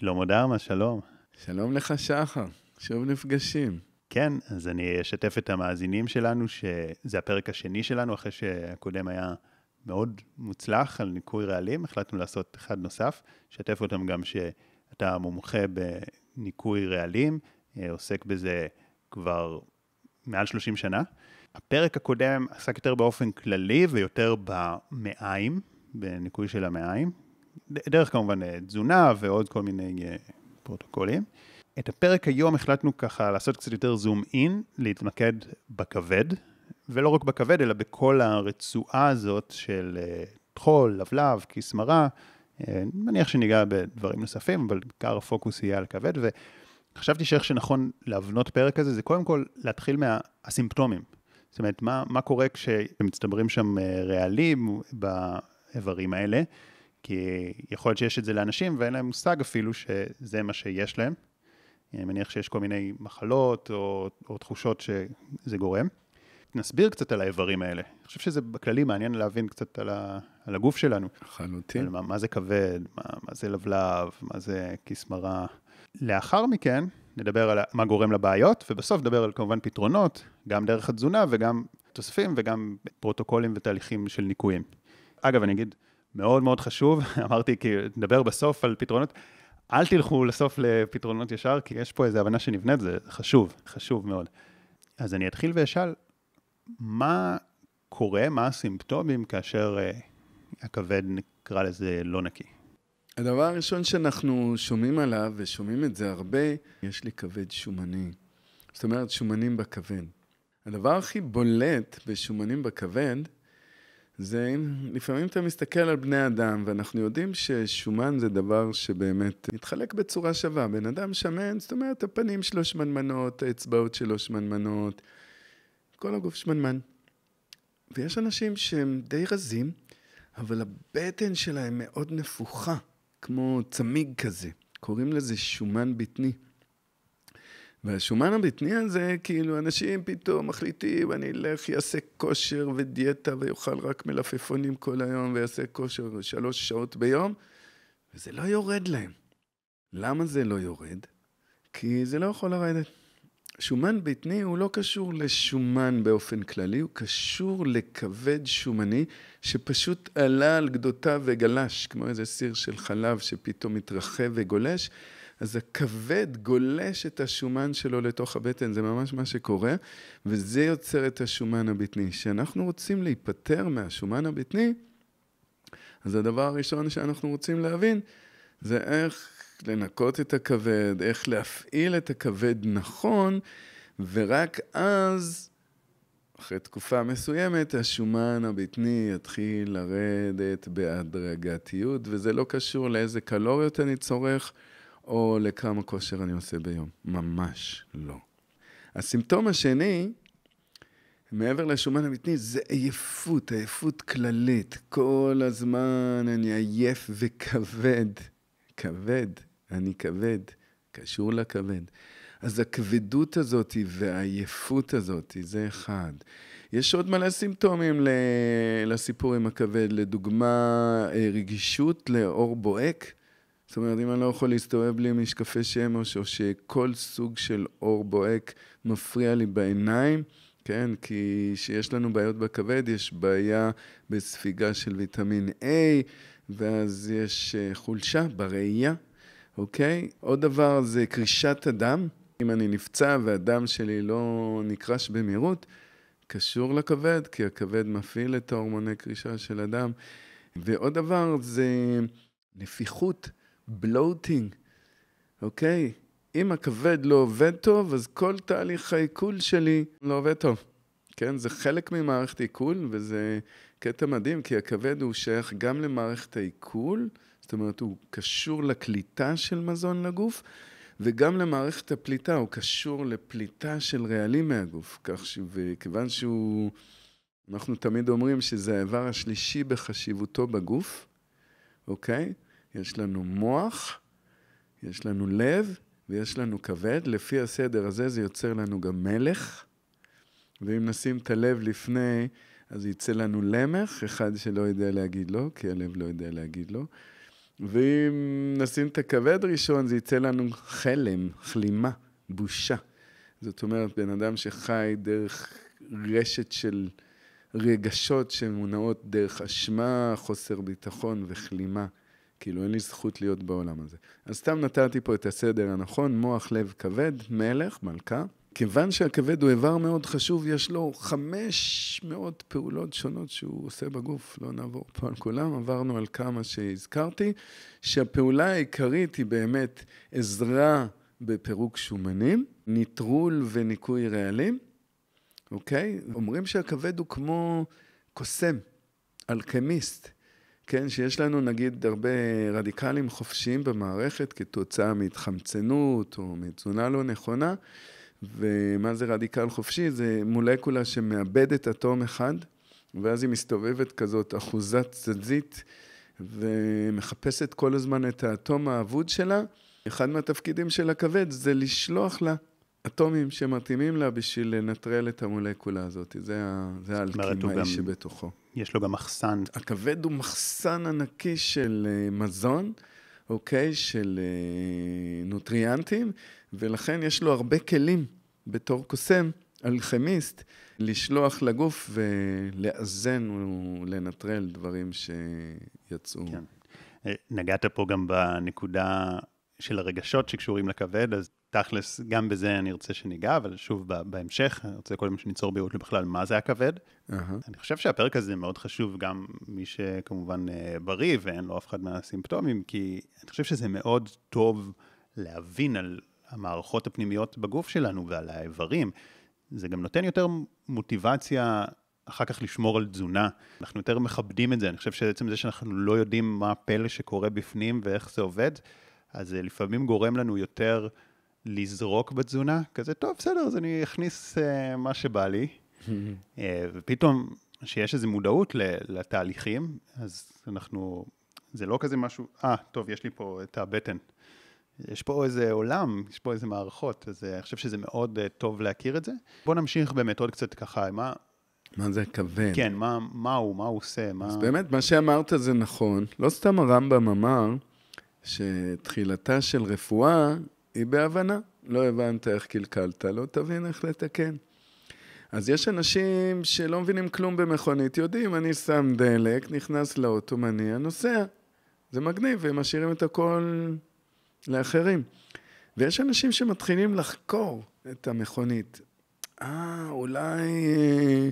שלמה דרמה, שלום. שלום לך, שחר. שוב נפגשים. כן, אז אני אשתף את המאזינים שלנו, שזה הפרק השני שלנו, אחרי שהקודם היה מאוד מוצלח על ניקוי רעלים, החלטנו לעשות אחד נוסף, אשתף אותם גם שאתה מומחה בניקוי רעלים, אה, עוסק בזה כבר מעל 30 שנה. הפרק הקודם עסק יותר באופן כללי ויותר במעיים, בניקוי של המעיים, דרך כמובן אה, תזונה ועוד כל מיני אה, פרוטוקולים. את הפרק היום החלטנו ככה לעשות קצת יותר זום אין, להתמקד בכבד, ולא רק בכבד, אלא בכל הרצועה הזאת של אה, טחול, לבלב, כיס מרה. מניח שניגע בדברים נוספים, אבל בעיקר הפוקוס יהיה על כבד, וחשבתי שאיך שנכון להבנות פרק הזה, זה קודם כל להתחיל מהסימפטומים. זאת אומרת, מה, מה קורה כשמצטברים שם רעלים באיברים האלה, כי יכול להיות שיש את זה לאנשים ואין להם מושג אפילו שזה מה שיש להם. אני מניח שיש כל מיני מחלות או, או תחושות שזה גורם. נסביר קצת על האיברים האלה. אני חושב שזה בכללי מעניין להבין קצת על, ה, על הגוף שלנו. לחלוטין. מה, מה זה כבד, מה, מה זה לבלב, מה זה כיס מרה. לאחר מכן נדבר על מה גורם לבעיות, ובסוף נדבר על כמובן פתרונות, גם דרך התזונה וגם תוספים וגם פרוטוקולים ותהליכים של ניקויים. אגב, אני אגיד, מאוד מאוד חשוב, אמרתי, כי נדבר בסוף על פתרונות. אל תלכו לסוף לפתרונות ישר, כי יש פה איזו הבנה שנבנית, זה חשוב, חשוב מאוד. אז אני אתחיל ואשאל, מה קורה, מה הסימפטומים כאשר uh, הכבד, נקרא לזה, לא נקי? הדבר הראשון שאנחנו שומעים עליו, ושומעים את זה הרבה, יש לי כבד שומני. זאת אומרת, שומנים בכבד. הדבר הכי בולט בשומנים בכבד, זה אם לפעמים אתה מסתכל על בני אדם, ואנחנו יודעים ששומן זה דבר שבאמת מתחלק בצורה שווה. בן אדם שמן, זאת אומרת, הפנים שלו שמנמנות, האצבעות שלו שמנמנות, כל הגוף שמנמן. ויש אנשים שהם די רזים, אבל הבטן שלהם מאוד נפוחה, כמו צמיג כזה. קוראים לזה שומן בטני. והשומן הבטני הזה, כאילו, אנשים פתאום מחליטים, אני אלך, אעשה כושר ודיאטה ויאכל רק מלפפונים כל היום ויעשה כושר שלוש שעות ביום, וזה לא יורד להם. למה זה לא יורד? כי זה לא יכול לרדת. שומן בטני הוא לא קשור לשומן באופן כללי, הוא קשור לכבד שומני שפשוט עלה על גדותיו וגלש, כמו איזה סיר של חלב שפתאום מתרחב וגולש. אז הכבד גולש את השומן שלו לתוך הבטן, זה ממש מה שקורה, וזה יוצר את השומן הבטני. כשאנחנו רוצים להיפטר מהשומן הבטני, אז הדבר הראשון שאנחנו רוצים להבין, זה איך לנקות את הכבד, איך להפעיל את הכבד נכון, ורק אז, אחרי תקופה מסוימת, השומן הבטני יתחיל לרדת בהדרגתיות, וזה לא קשור לאיזה קלוריות אני צורך. או לכמה כושר אני עושה ביום. ממש לא. הסימפטום השני, מעבר לשומן אמיתי, זה עייפות, עייפות כללית. כל הזמן אני עייף וכבד. כבד, אני כבד, קשור לכבד. אז הכבדות הזאת והעייפות הזאת, זה אחד. יש עוד מלא סימפטומים לסיפור עם הכבד, לדוגמה, אה, רגישות לאור בוהק. זאת אומרת, אם אני לא יכול להסתובב בלי משקפי שמש, או שכל סוג של אור בוהק מפריע לי בעיניים, כן? כי כשיש לנו בעיות בכבד, יש בעיה בספיגה של ויטמין A, ואז יש אה, חולשה בראייה, אוקיי? עוד דבר זה קרישת הדם. אם אני נפצע והדם שלי לא נקרש במהירות, קשור לכבד, כי הכבד מפעיל את ההורמוני קרישה של הדם. ועוד דבר זה נפיחות. בלוטינג, אוקיי? אם הכבד לא עובד טוב, אז כל תהליך העיכול שלי לא עובד טוב. כן? זה חלק ממערכת עיכול, וזה קטע מדהים, כי הכבד הוא שייך גם למערכת העיכול, זאת אומרת, הוא קשור לקליטה של מזון לגוף, וגם למערכת הפליטה, הוא קשור לפליטה של רעלים מהגוף. כך ש... וכיוון שהוא, אנחנו תמיד אומרים שזה האיבר השלישי בחשיבותו בגוף, אוקיי? יש לנו מוח, יש לנו לב ויש לנו כבד. לפי הסדר הזה זה יוצר לנו גם מלך. ואם נשים את הלב לפני, אז יצא לנו למך, אחד שלא יודע להגיד לא, כי הלב לא יודע להגיד לא. ואם נשים את הכבד ראשון, זה יצא לנו חלם, כלימה, בושה. זאת אומרת, בן אדם שחי דרך רשת של רגשות שמונעות דרך אשמה, חוסר ביטחון וכלימה. כאילו, אין לי זכות להיות בעולם הזה. אז סתם נתתי פה את הסדר הנכון, מוח, לב, כבד, מלך, מלכה. כיוון שהכבד הוא איבר מאוד חשוב, יש לו 500 פעולות שונות שהוא עושה בגוף. לא נעבור פה על כולם, עברנו על כמה שהזכרתי, שהפעולה העיקרית היא באמת עזרה בפירוק שומנים, ניטרול וניקוי רעלים, אוקיי? אומרים שהכבד הוא כמו קוסם, אלכמיסט. כן, שיש לנו נגיד הרבה רדיקלים חופשיים במערכת כתוצאה מהתחמצנות או מתזונה לא נכונה, ומה זה רדיקל חופשי? זה מולקולה שמאבדת אטום אחד, ואז היא מסתובבת כזאת אחוזת צדזית, ומחפשת כל הזמן את האטום האבוד שלה. אחד מהתפקידים של הכבד זה לשלוח לה אטומים שמתאימים לה בשביל לנטרל את המולקולה הזאת. זה, זה האלכימאי שבתוכו. יש לו גם מחסן. הכבד הוא מחסן ענקי של אה, מזון, אוקיי? של אה, נוטריאנטים, ולכן יש לו הרבה כלים בתור קוסם, אלכימיסט, לשלוח לגוף ולאזן ולנטרל דברים שיצאו. כן. אה, נגעת פה גם בנקודה של הרגשות שקשורים לכבד, אז תכלס, גם בזה אני ארצה שניגע, אבל שוב, בהמשך, אני רוצה קודם שניצור בהירות בכלל מה זה הכבד. Uh-huh. אני חושב שהפרק הזה מאוד חשוב, גם מי שכמובן אה, בריא ואין לו אף אחד מהסימפטומים, כי אני חושב שזה מאוד טוב להבין על המערכות הפנימיות בגוף שלנו ועל האיברים. זה גם נותן יותר מוטיבציה אחר כך לשמור על תזונה. אנחנו יותר מכבדים את זה, אני חושב שעצם זה שאנחנו לא יודעים מה הפלא שקורה בפנים ואיך זה עובד, אז זה לפעמים גורם לנו יותר לזרוק בתזונה, כזה, טוב, בסדר, אז אני אכניס uh, מה שבא לי. uh, ופתאום, שיש איזו מודעות לתהליכים, אז אנחנו, זה לא כזה משהו, אה, ah, טוב, יש לי פה את הבטן. יש פה איזה עולם, יש פה איזה מערכות, אז uh, אני חושב שזה מאוד uh, טוב להכיר את זה. בואו נמשיך באמת עוד קצת ככה, מה... מה זה כבד? כן, מה, מה הוא, מה הוא עושה, מה... אז באמת, מה שאמרת זה נכון. לא סתם הרמב"ם אמר שתחילתה של רפואה היא בהבנה. לא הבנת איך קלקלת, לא תבין איך לתקן. אז יש אנשים שלא מבינים כלום במכונית, יודעים, אני שם דלק, נכנס לאוטו, מניע, נוסע. זה מגניב, והם משאירים את הכל לאחרים. ויש אנשים שמתחילים לחקור את המכונית. אה, אולי אה,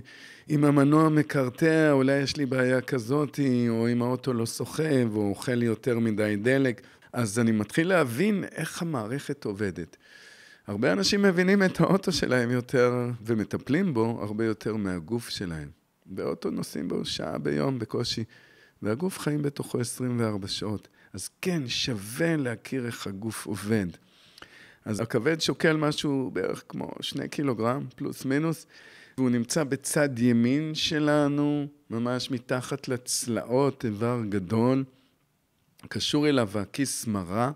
אם המנוע מקרטע, אולי יש לי בעיה כזאת, או אם האוטו לא סוחב, או אוכל יותר מדי דלק. אז אני מתחיל להבין איך המערכת עובדת. הרבה אנשים מבינים את האוטו שלהם יותר, ומטפלים בו הרבה יותר מהגוף שלהם. באוטו נוסעים בו שעה ביום בקושי, והגוף חיים בתוכו 24 שעות. אז כן, שווה להכיר איך הגוף עובד. אז הכבד שוקל משהו בערך כמו שני קילוגרם, פלוס מינוס, והוא נמצא בצד ימין שלנו, ממש מתחת לצלעות, איבר גדול. קשור אליו הכיס מרה.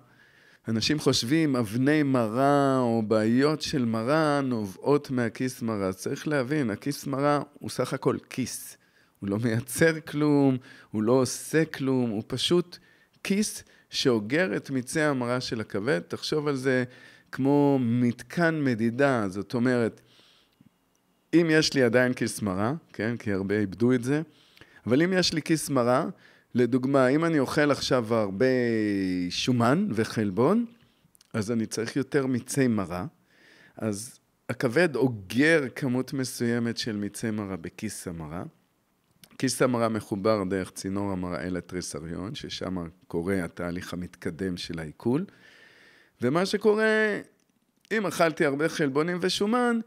אנשים חושבים אבני מרה או בעיות של מרה נובעות מהכיס מרה. צריך להבין, הכיס מרה הוא סך הכל כיס. הוא לא מייצר כלום, הוא לא עושה כלום, הוא פשוט כיס שאוגר את מיצי המרה של הכבד. תחשוב על זה כמו מתקן מדידה, זאת אומרת, אם יש לי עדיין כיס מרה, כן, כי הרבה איבדו את זה, אבל אם יש לי כיס מרה, לדוגמה, אם אני אוכל עכשיו הרבה שומן וחלבון, אז אני צריך יותר מיצי מרה. אז הכבד אוגר כמות מסוימת של מיצי מרה בכיס המרה. כיס המרה מחובר דרך צינור המרה אל התריסריון, ששם קורה התהליך המתקדם של העיכול. ומה שקורה, אם אכלתי הרבה חלבונים ושומן,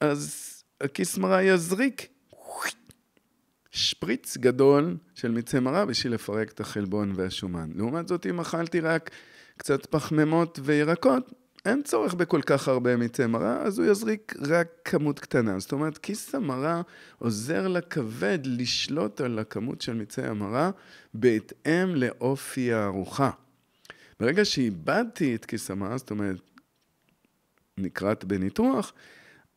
אז הכיס מרה יזריק שפריץ גדול של מיצי מרה בשביל לפרק את החלבון והשומן. לעומת זאת, אם אכלתי רק קצת פחמימות וירקות, אין צורך בכל כך הרבה מיצי מרה, אז הוא יזריק רק כמות קטנה. זאת אומרת, כיס המרה עוזר לכבד לשלוט על הכמות של מיצי המרה בהתאם לאופי הארוחה. ברגע שאיבדתי את כיס המרה, זאת אומרת, נקראת בניתוח,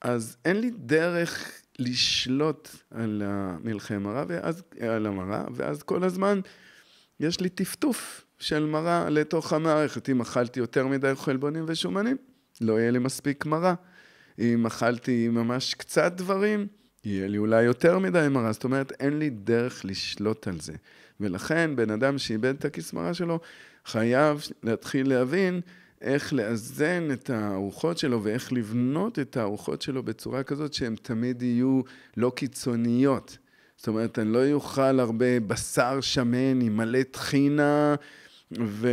אז אין לי דרך לשלוט על המלחי מרה, ואז, על המרה, ואז כל הזמן יש לי טפטוף של מרה לתוך המערכת. אם אכלתי יותר מדי חלבונים ושומנים, לא יהיה לי מספיק מרה. אם אכלתי ממש קצת דברים, יהיה לי אולי יותר מדי מרה. זאת אומרת, אין לי דרך לשלוט על זה. ולכן, בן אדם שאיבד את הכיס מרה שלו, חייב להתחיל להבין איך לאזן את הארוחות שלו ואיך לבנות את הארוחות שלו בצורה כזאת שהן תמיד יהיו לא קיצוניות. זאת אומרת, אני לא אוכל הרבה בשר שמן עם מלא טחינה ו...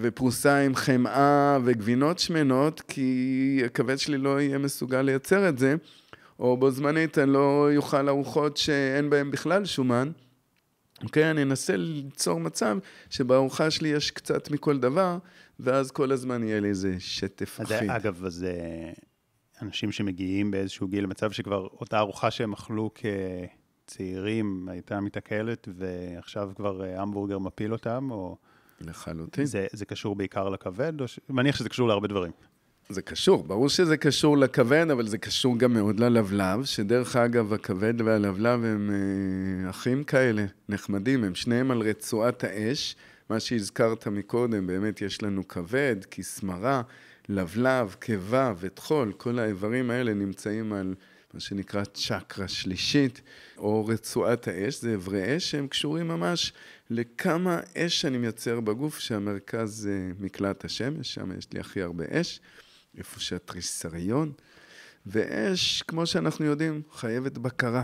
ופרוסה עם חמאה וגבינות שמנות, כי הכבד שלי לא יהיה מסוגל לייצר את זה, או בו זמנית אני לא אוכל ארוחות שאין בהן בכלל שומן. אוקיי? אני אנסה ליצור מצב שבארוחה שלי יש קצת מכל דבר, ואז כל הזמן יהיה לי איזה שטף אחיד. אגב, אז אנשים שמגיעים באיזשהו גיל למצב שכבר אותה ארוחה שהם אכלו כצעירים הייתה מתעכלת, ועכשיו כבר אה, המבורגר מפיל אותם, או... לחלוטין. זה, זה קשור בעיקר לכבד, או ש... מניח שזה קשור להרבה דברים. זה קשור, ברור שזה קשור לכבד, אבל זה קשור גם מאוד ללבלב, שדרך אגב, הכבד והלבלב הם אה, אחים כאלה, נחמדים, הם שניהם על רצועת האש. מה שהזכרת מקודם, באמת יש לנו כבד, כסמרה, לבלב, קיבה וטחול, כל האיברים האלה נמצאים על מה שנקרא צ'קרה שלישית, או רצועת האש, זה אברי אש שהם קשורים ממש לכמה אש אני מייצר בגוף, שהמרכז זה מקלט השמש, שם יש לי הכי הרבה אש, איפה שהתריסריון, ואש, כמו שאנחנו יודעים, חייבת בקרה.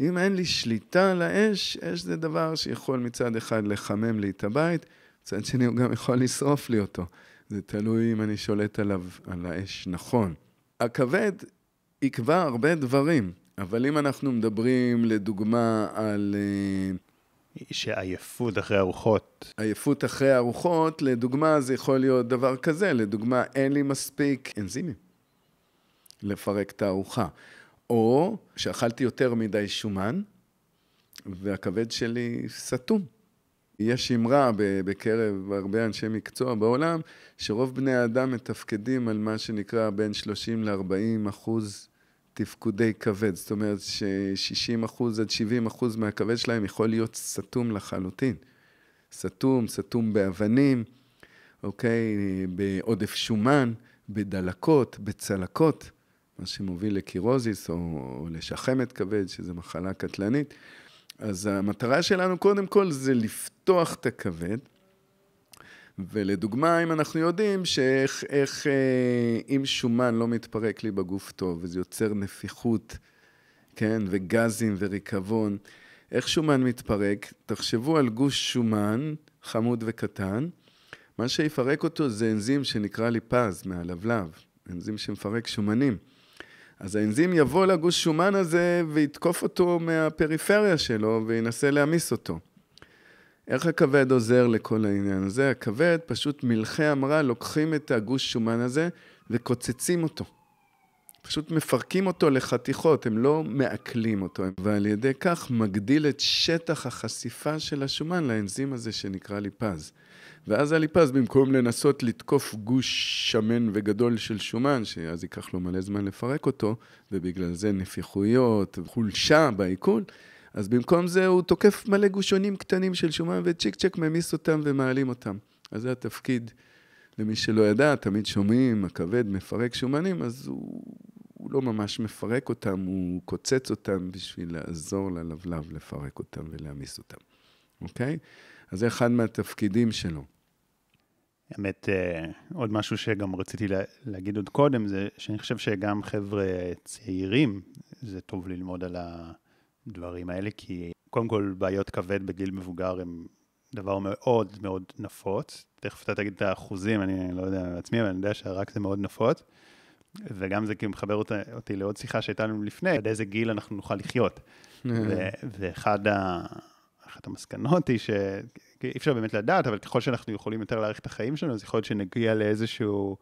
אם אין לי שליטה על האש, אש זה דבר שיכול מצד אחד לחמם לי את הבית, מצד שני הוא גם יכול לשרוף לי אותו. זה תלוי אם אני שולט עליו, על האש נכון. הכבד יקבע הרבה דברים, אבל אם אנחנו מדברים לדוגמה על... אה, שעייפות אחרי ארוחות. עייפות אחרי ארוחות, לדוגמה, זה יכול להיות דבר כזה, לדוגמה, אין לי מספיק אנזימים לפרק את הארוחה. או שאכלתי יותר מדי שומן, והכבד שלי סתום. יש אמרה בקרב הרבה אנשי מקצוע בעולם, שרוב בני האדם מתפקדים על מה שנקרא בין 30 ל-40 אחוז תפקודי כבד. זאת אומרת ש-60 אחוז עד 70 אחוז מהכבד שלהם יכול להיות סתום לחלוטין. סתום, סתום באבנים, אוקיי? בעודף שומן, בדלקות, בצלקות. מה שמוביל לקירוזיס או, או לשחמת כבד, שזו מחלה קטלנית. אז המטרה שלנו קודם כל זה לפתוח את הכבד. ולדוגמה, אם אנחנו יודעים שאיך, איך, אה, אם שומן לא מתפרק לי בגוף טוב, וזה יוצר נפיחות, כן, וגזים וריקבון, איך שומן מתפרק? תחשבו על גוש שומן חמוד וקטן, מה שיפרק אותו זה אנזים שנקרא ליפז מהלבלב, אנזים שמפרק שומנים. אז האנזים יבוא לגוש שומן הזה ויתקוף אותו מהפריפריה שלו וינסה להעמיס אותו. איך הכבד עוזר לכל העניין הזה? הכבד, פשוט מלחי המרה לוקחים את הגוש שומן הזה וקוצצים אותו. פשוט מפרקים אותו לחתיכות, הם לא מעכלים אותו, ועל ידי כך מגדיל את שטח החשיפה של השומן לאנזים הזה שנקרא ליפז. ואז הליפז, במקום לנסות לתקוף גוש שמן וגדול של שומן, שאז ייקח לו מלא זמן לפרק אותו, ובגלל זה נפיחויות, חולשה בעיכול, אז במקום זה הוא תוקף מלא גושונים קטנים של שומן וצ'יק צ'ק ממיס אותם ומעלים אותם. אז זה התפקיד, למי שלא ידע, תמיד שומעים, הכבד מפרק שומנים, אז הוא, הוא לא ממש מפרק אותם, הוא קוצץ אותם בשביל לעזור ללבלב לפרק אותם ולהמיס אותם, אוקיי? אז זה אחד מהתפקידים שלו. האמת, אה, עוד משהו שגם רציתי להגיד עוד קודם, זה שאני חושב שגם חבר'ה צעירים, זה טוב ללמוד על הדברים האלה, כי קודם כל בעיות כבד בגיל מבוגר הם דבר מאוד מאוד נפוץ. תכף אתה תגיד את האחוזים, אני לא יודע בעצמי, אבל אני יודע שרק זה מאוד נפוץ. וגם זה כאילו מחבר אותי, אותי לעוד שיחה שהייתה לנו לפני, עד איזה גיל אנחנו נוכל לחיות. ואחד ה... אחת המסקנות היא שאי אפשר באמת לדעת, אבל ככל שאנחנו יכולים יותר להאריך את החיים שלנו, אז יכול להיות שנגיע לאיזשהו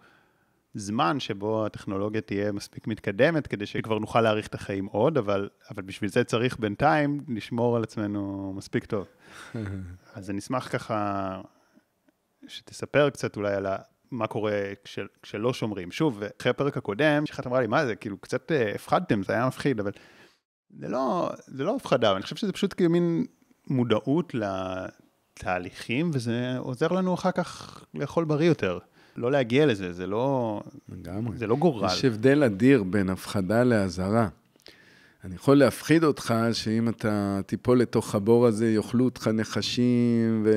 זמן שבו הטכנולוגיה תהיה מספיק מתקדמת, כדי שכבר נוכל להאריך את החיים עוד, אבל, אבל בשביל זה צריך בינתיים לשמור על עצמנו מספיק טוב. אז אני אשמח ככה שתספר קצת אולי על מה קורה כש, כשלא שומרים. שוב, אחרי הפרק הקודם, שאחת אמרה לי, מה זה, כאילו, קצת אה, הפחדתם, זה היה מפחיד, אבל זה לא, זה לא הפחדה, אני חושב שזה פשוט כאילו מין מודעות תהליכים, וזה עוזר לנו אחר כך לאכול בריא יותר. לא להגיע לזה, זה לא, לגמרי. זה לא גורל. יש הבדל אדיר בין הפחדה לאזהרה. אני יכול להפחיד אותך שאם אתה תיפול לתוך הבור הזה, יאכלו אותך נחשים, ו...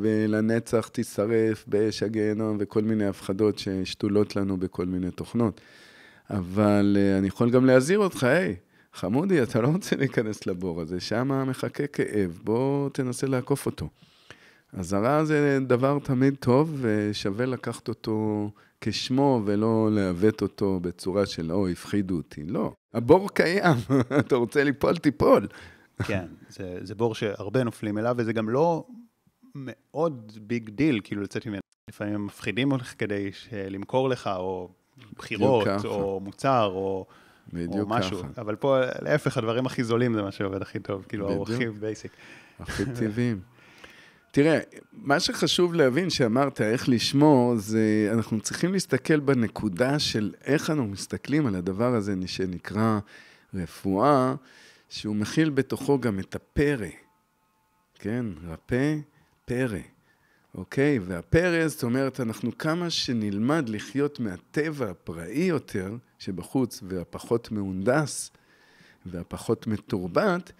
ולנצח תישרף באש הגיהנום, וכל מיני הפחדות ששתולות לנו בכל מיני תוכנות. אבל uh, אני יכול גם להזהיר אותך, היי, חמודי, אתה לא רוצה להיכנס לבור הזה, שם מחכה כאב, בוא תנסה לעקוף אותו. אזהרה זה דבר תמיד טוב, ושווה לקחת אותו כשמו, ולא לעוות אותו בצורה של, או, הפחידו אותי. לא, הבור קיים, אתה רוצה ליפול, תיפול. כן, זה, זה בור שהרבה נופלים אליו, וזה גם לא מאוד big deal, כאילו לצאת ממנו. לפעמים הם מפחידים אותך כדי למכור לך, או בחירות, או מוצר, או, או משהו. ככה. אבל פה, להפך, הדברים הכי זולים זה מה שעובד הכי טוב, כאילו, האורחים בייסיק. הכי טבעיים. תראה, מה שחשוב להבין שאמרת, איך לשמור, זה אנחנו צריכים להסתכל בנקודה של איך אנחנו מסתכלים על הדבר הזה שנקרא רפואה, שהוא מכיל בתוכו גם את הפרא, כן? רפא, פרא, אוקיי? והפרא, זאת אומרת, אנחנו כמה שנלמד לחיות מהטבע הפראי יותר, שבחוץ, והפחות מהונדס, והפחות מתורבת,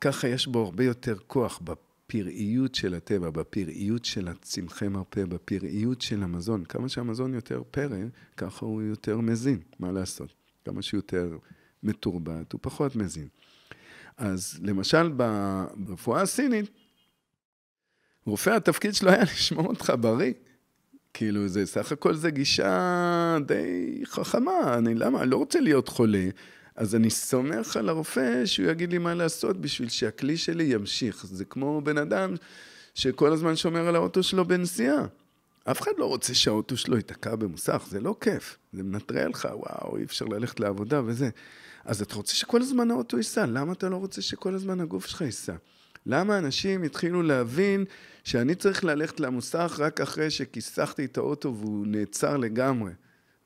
ככה יש בו הרבה יותר כוח. בפראיות של הטבע, בפראיות של הצמחי מרפא, בפראיות של המזון. כמה שהמזון יותר פרא, ככה הוא יותר מזין, מה לעשות? כמה שהוא יותר מתורבת, הוא פחות מזין. אז למשל ברפואה הסינית, רופא התפקיד שלו היה לשמור אותך בריא. כאילו, זה סך הכל זה גישה די חכמה. אני למה? אני לא רוצה להיות חולה. אז אני סומך על הרופא שהוא יגיד לי מה לעשות בשביל שהכלי שלי ימשיך. זה כמו בן אדם שכל הזמן שומר על האוטו שלו בנסיעה. אף אחד לא רוצה שהאוטו שלו ייתקע במוסך, זה לא כיף. זה מנטרל לך, וואו, אי אפשר ללכת לעבודה וזה. אז אתה רוצה שכל הזמן האוטו ייסע, למה אתה לא רוצה שכל הזמן הגוף שלך ייסע? למה אנשים התחילו להבין שאני צריך ללכת למוסך רק אחרי שכיסחתי את האוטו והוא נעצר לגמרי?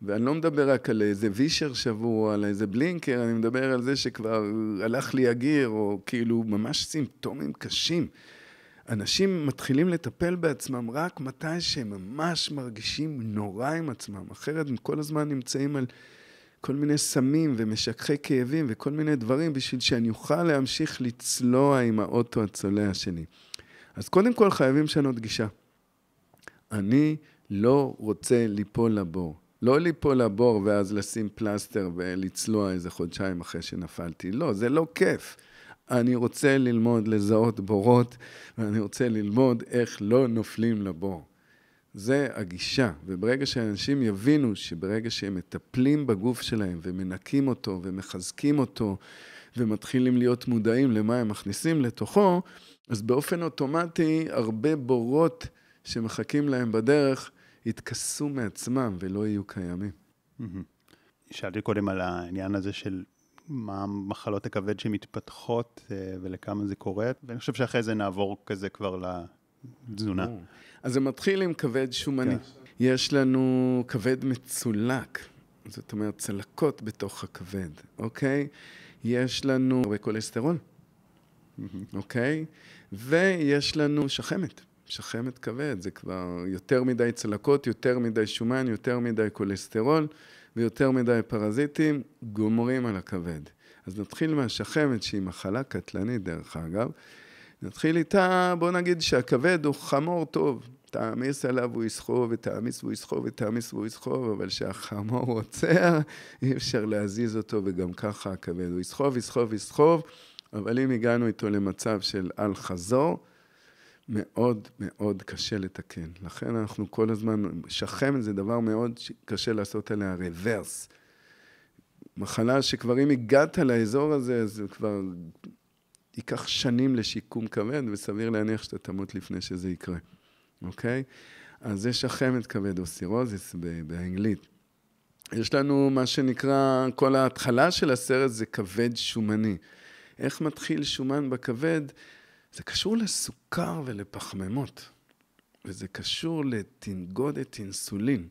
ואני לא מדבר רק על איזה וישר שבור, על איזה בלינקר, אני מדבר על זה שכבר הלך לי הגיר, או כאילו ממש סימפטומים קשים. אנשים מתחילים לטפל בעצמם רק מתי שהם ממש מרגישים נורא עם עצמם, אחרת הם כל הזמן נמצאים על כל מיני סמים ומשככי כאבים וכל מיני דברים בשביל שאני אוכל להמשיך לצלוע עם האוטו הצולע שלי. אז קודם כל חייבים לשנות גישה. אני לא רוצה ליפול לבור. לא ליפול לבור ואז לשים פלסטר ולצלוע איזה חודשיים אחרי שנפלתי. לא, זה לא כיף. אני רוצה ללמוד לזהות בורות, ואני רוצה ללמוד איך לא נופלים לבור. זה הגישה, וברגע שאנשים יבינו שברגע שהם מטפלים בגוף שלהם ומנקים אותו ומחזקים אותו ומתחילים להיות מודעים למה הם מכניסים לתוכו, אז באופן אוטומטי הרבה בורות שמחכים להם בדרך יתכסו מעצמם ולא יהיו קיימים. שאלתי קודם על העניין הזה של מה מחלות הכבד שמתפתחות אה, ולכמה זה קורה, ואני חושב שאחרי זה נעבור כזה כבר לתזונה. אז זה מתחיל עם כבד שומני. כן. יש לנו כבד מצולק, זאת אומרת צלקות בתוך הכבד, אוקיי? יש לנו הרבה כולסטרול, אוקיי? ויש לנו שחמת. שחמת כבד, זה כבר יותר מדי צלקות, יותר מדי שומן, יותר מדי כולסטרול ויותר מדי פרזיטים, גומרים על הכבד. אז נתחיל מהשחמת, שהיא מחלה קטלנית דרך אגב. נתחיל איתה, בוא נגיד שהכבד הוא חמור טוב. תעמיס עליו הוא יסחוב, ותעמיס והוא יסחוב, ותעמיס והוא יסחוב, אבל כשהחמור עוצר, אי אפשר להזיז אותו, וגם ככה הכבד. הוא יסחוב, יסחוב, יסחוב, אבל אם הגענו איתו למצב של אל חזור, מאוד מאוד קשה לתקן. לכן אנחנו כל הזמן, שחמת זה דבר מאוד קשה לעשות עליה רוורס. מחלה שכבר אם הגעת לאזור הזה, אז כבר ייקח שנים לשיקום כבד, וסביר להניח שאתה תמות לפני שזה יקרה, אוקיי? אז זה שחמת כבד או סירוזיס באנגלית. יש לנו מה שנקרא, כל ההתחלה של הסרט זה כבד שומני. איך מתחיל שומן בכבד? זה קשור לסוכר ולפחמימות, וזה קשור לתנגודת אינסולין,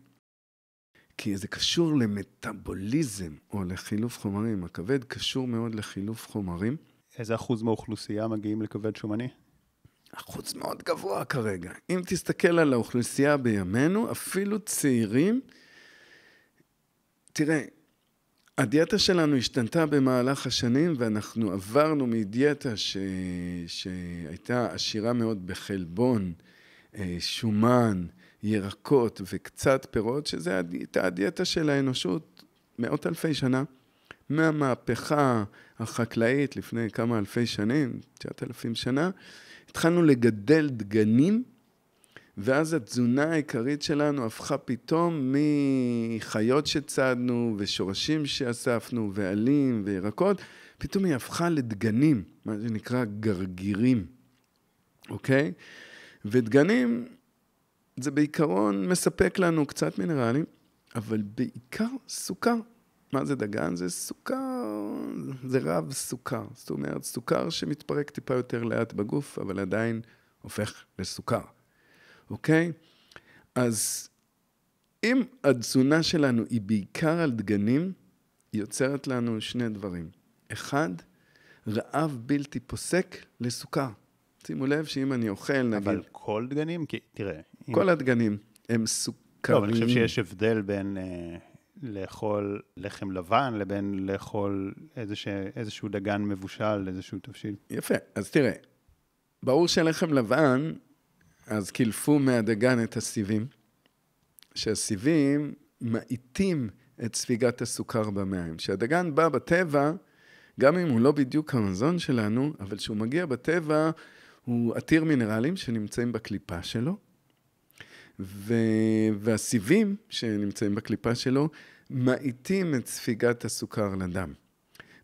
כי זה קשור למטאבוליזם או לחילוף חומרים. הכבד קשור מאוד לחילוף חומרים. איזה אחוז מהאוכלוסייה מגיעים לכבד שומני? אחוז מאוד גבוה כרגע. אם תסתכל על האוכלוסייה בימינו, אפילו צעירים, תראה, הדיאטה שלנו השתנתה במהלך השנים, ואנחנו עברנו מדיאטה ש... שהייתה עשירה מאוד בחלבון, אה, שומן, ירקות וקצת פירות, שזו הייתה הדיאטה של האנושות מאות אלפי שנה. מהמהפכה החקלאית לפני כמה אלפי שנים, תשעת אלפים שנה, התחלנו לגדל דגנים, ואז התזונה העיקרית שלנו הפכה פתאום מחיות שצדנו ושורשים שאספנו ועלים וירקות, פתאום היא הפכה לדגנים, מה שנקרא גרגירים, אוקיי? ודגנים זה בעיקרון מספק לנו קצת מינרלים, אבל בעיקר סוכר. מה זה דגן? זה סוכר, זה רב סוכר. זאת אומרת, סוכר שמתפרק טיפה יותר לאט בגוף, אבל עדיין הופך לסוכר, אוקיי? אז אם התזונה שלנו היא בעיקר על דגנים, היא יוצרת לנו שני דברים. אחד, רעב בלתי פוסק לסוכר. שימו לב שאם אני אוכל, נגיד... אבל כל דגנים? כי תראה... כל אם... הדגנים הם סוכרים. לא, אני חושב שיש הבדל בין... אה... לאכול לחם לבן לבין לאכול איזשה, איזשהו דגן מבושל, איזשהו תבשיל. יפה, אז תראה, ברור שלחם לבן, אז קילפו מהדגן את הסיבים, שהסיבים מאיטים את ספיגת הסוכר במים. כשהדגן בא בטבע, גם אם הוא לא בדיוק המזון שלנו, אבל כשהוא מגיע בטבע, הוא עתיר מינרלים שנמצאים בקליפה שלו, ו... והסיבים שנמצאים בקליפה שלו, מאיטים את ספיגת הסוכר לדם.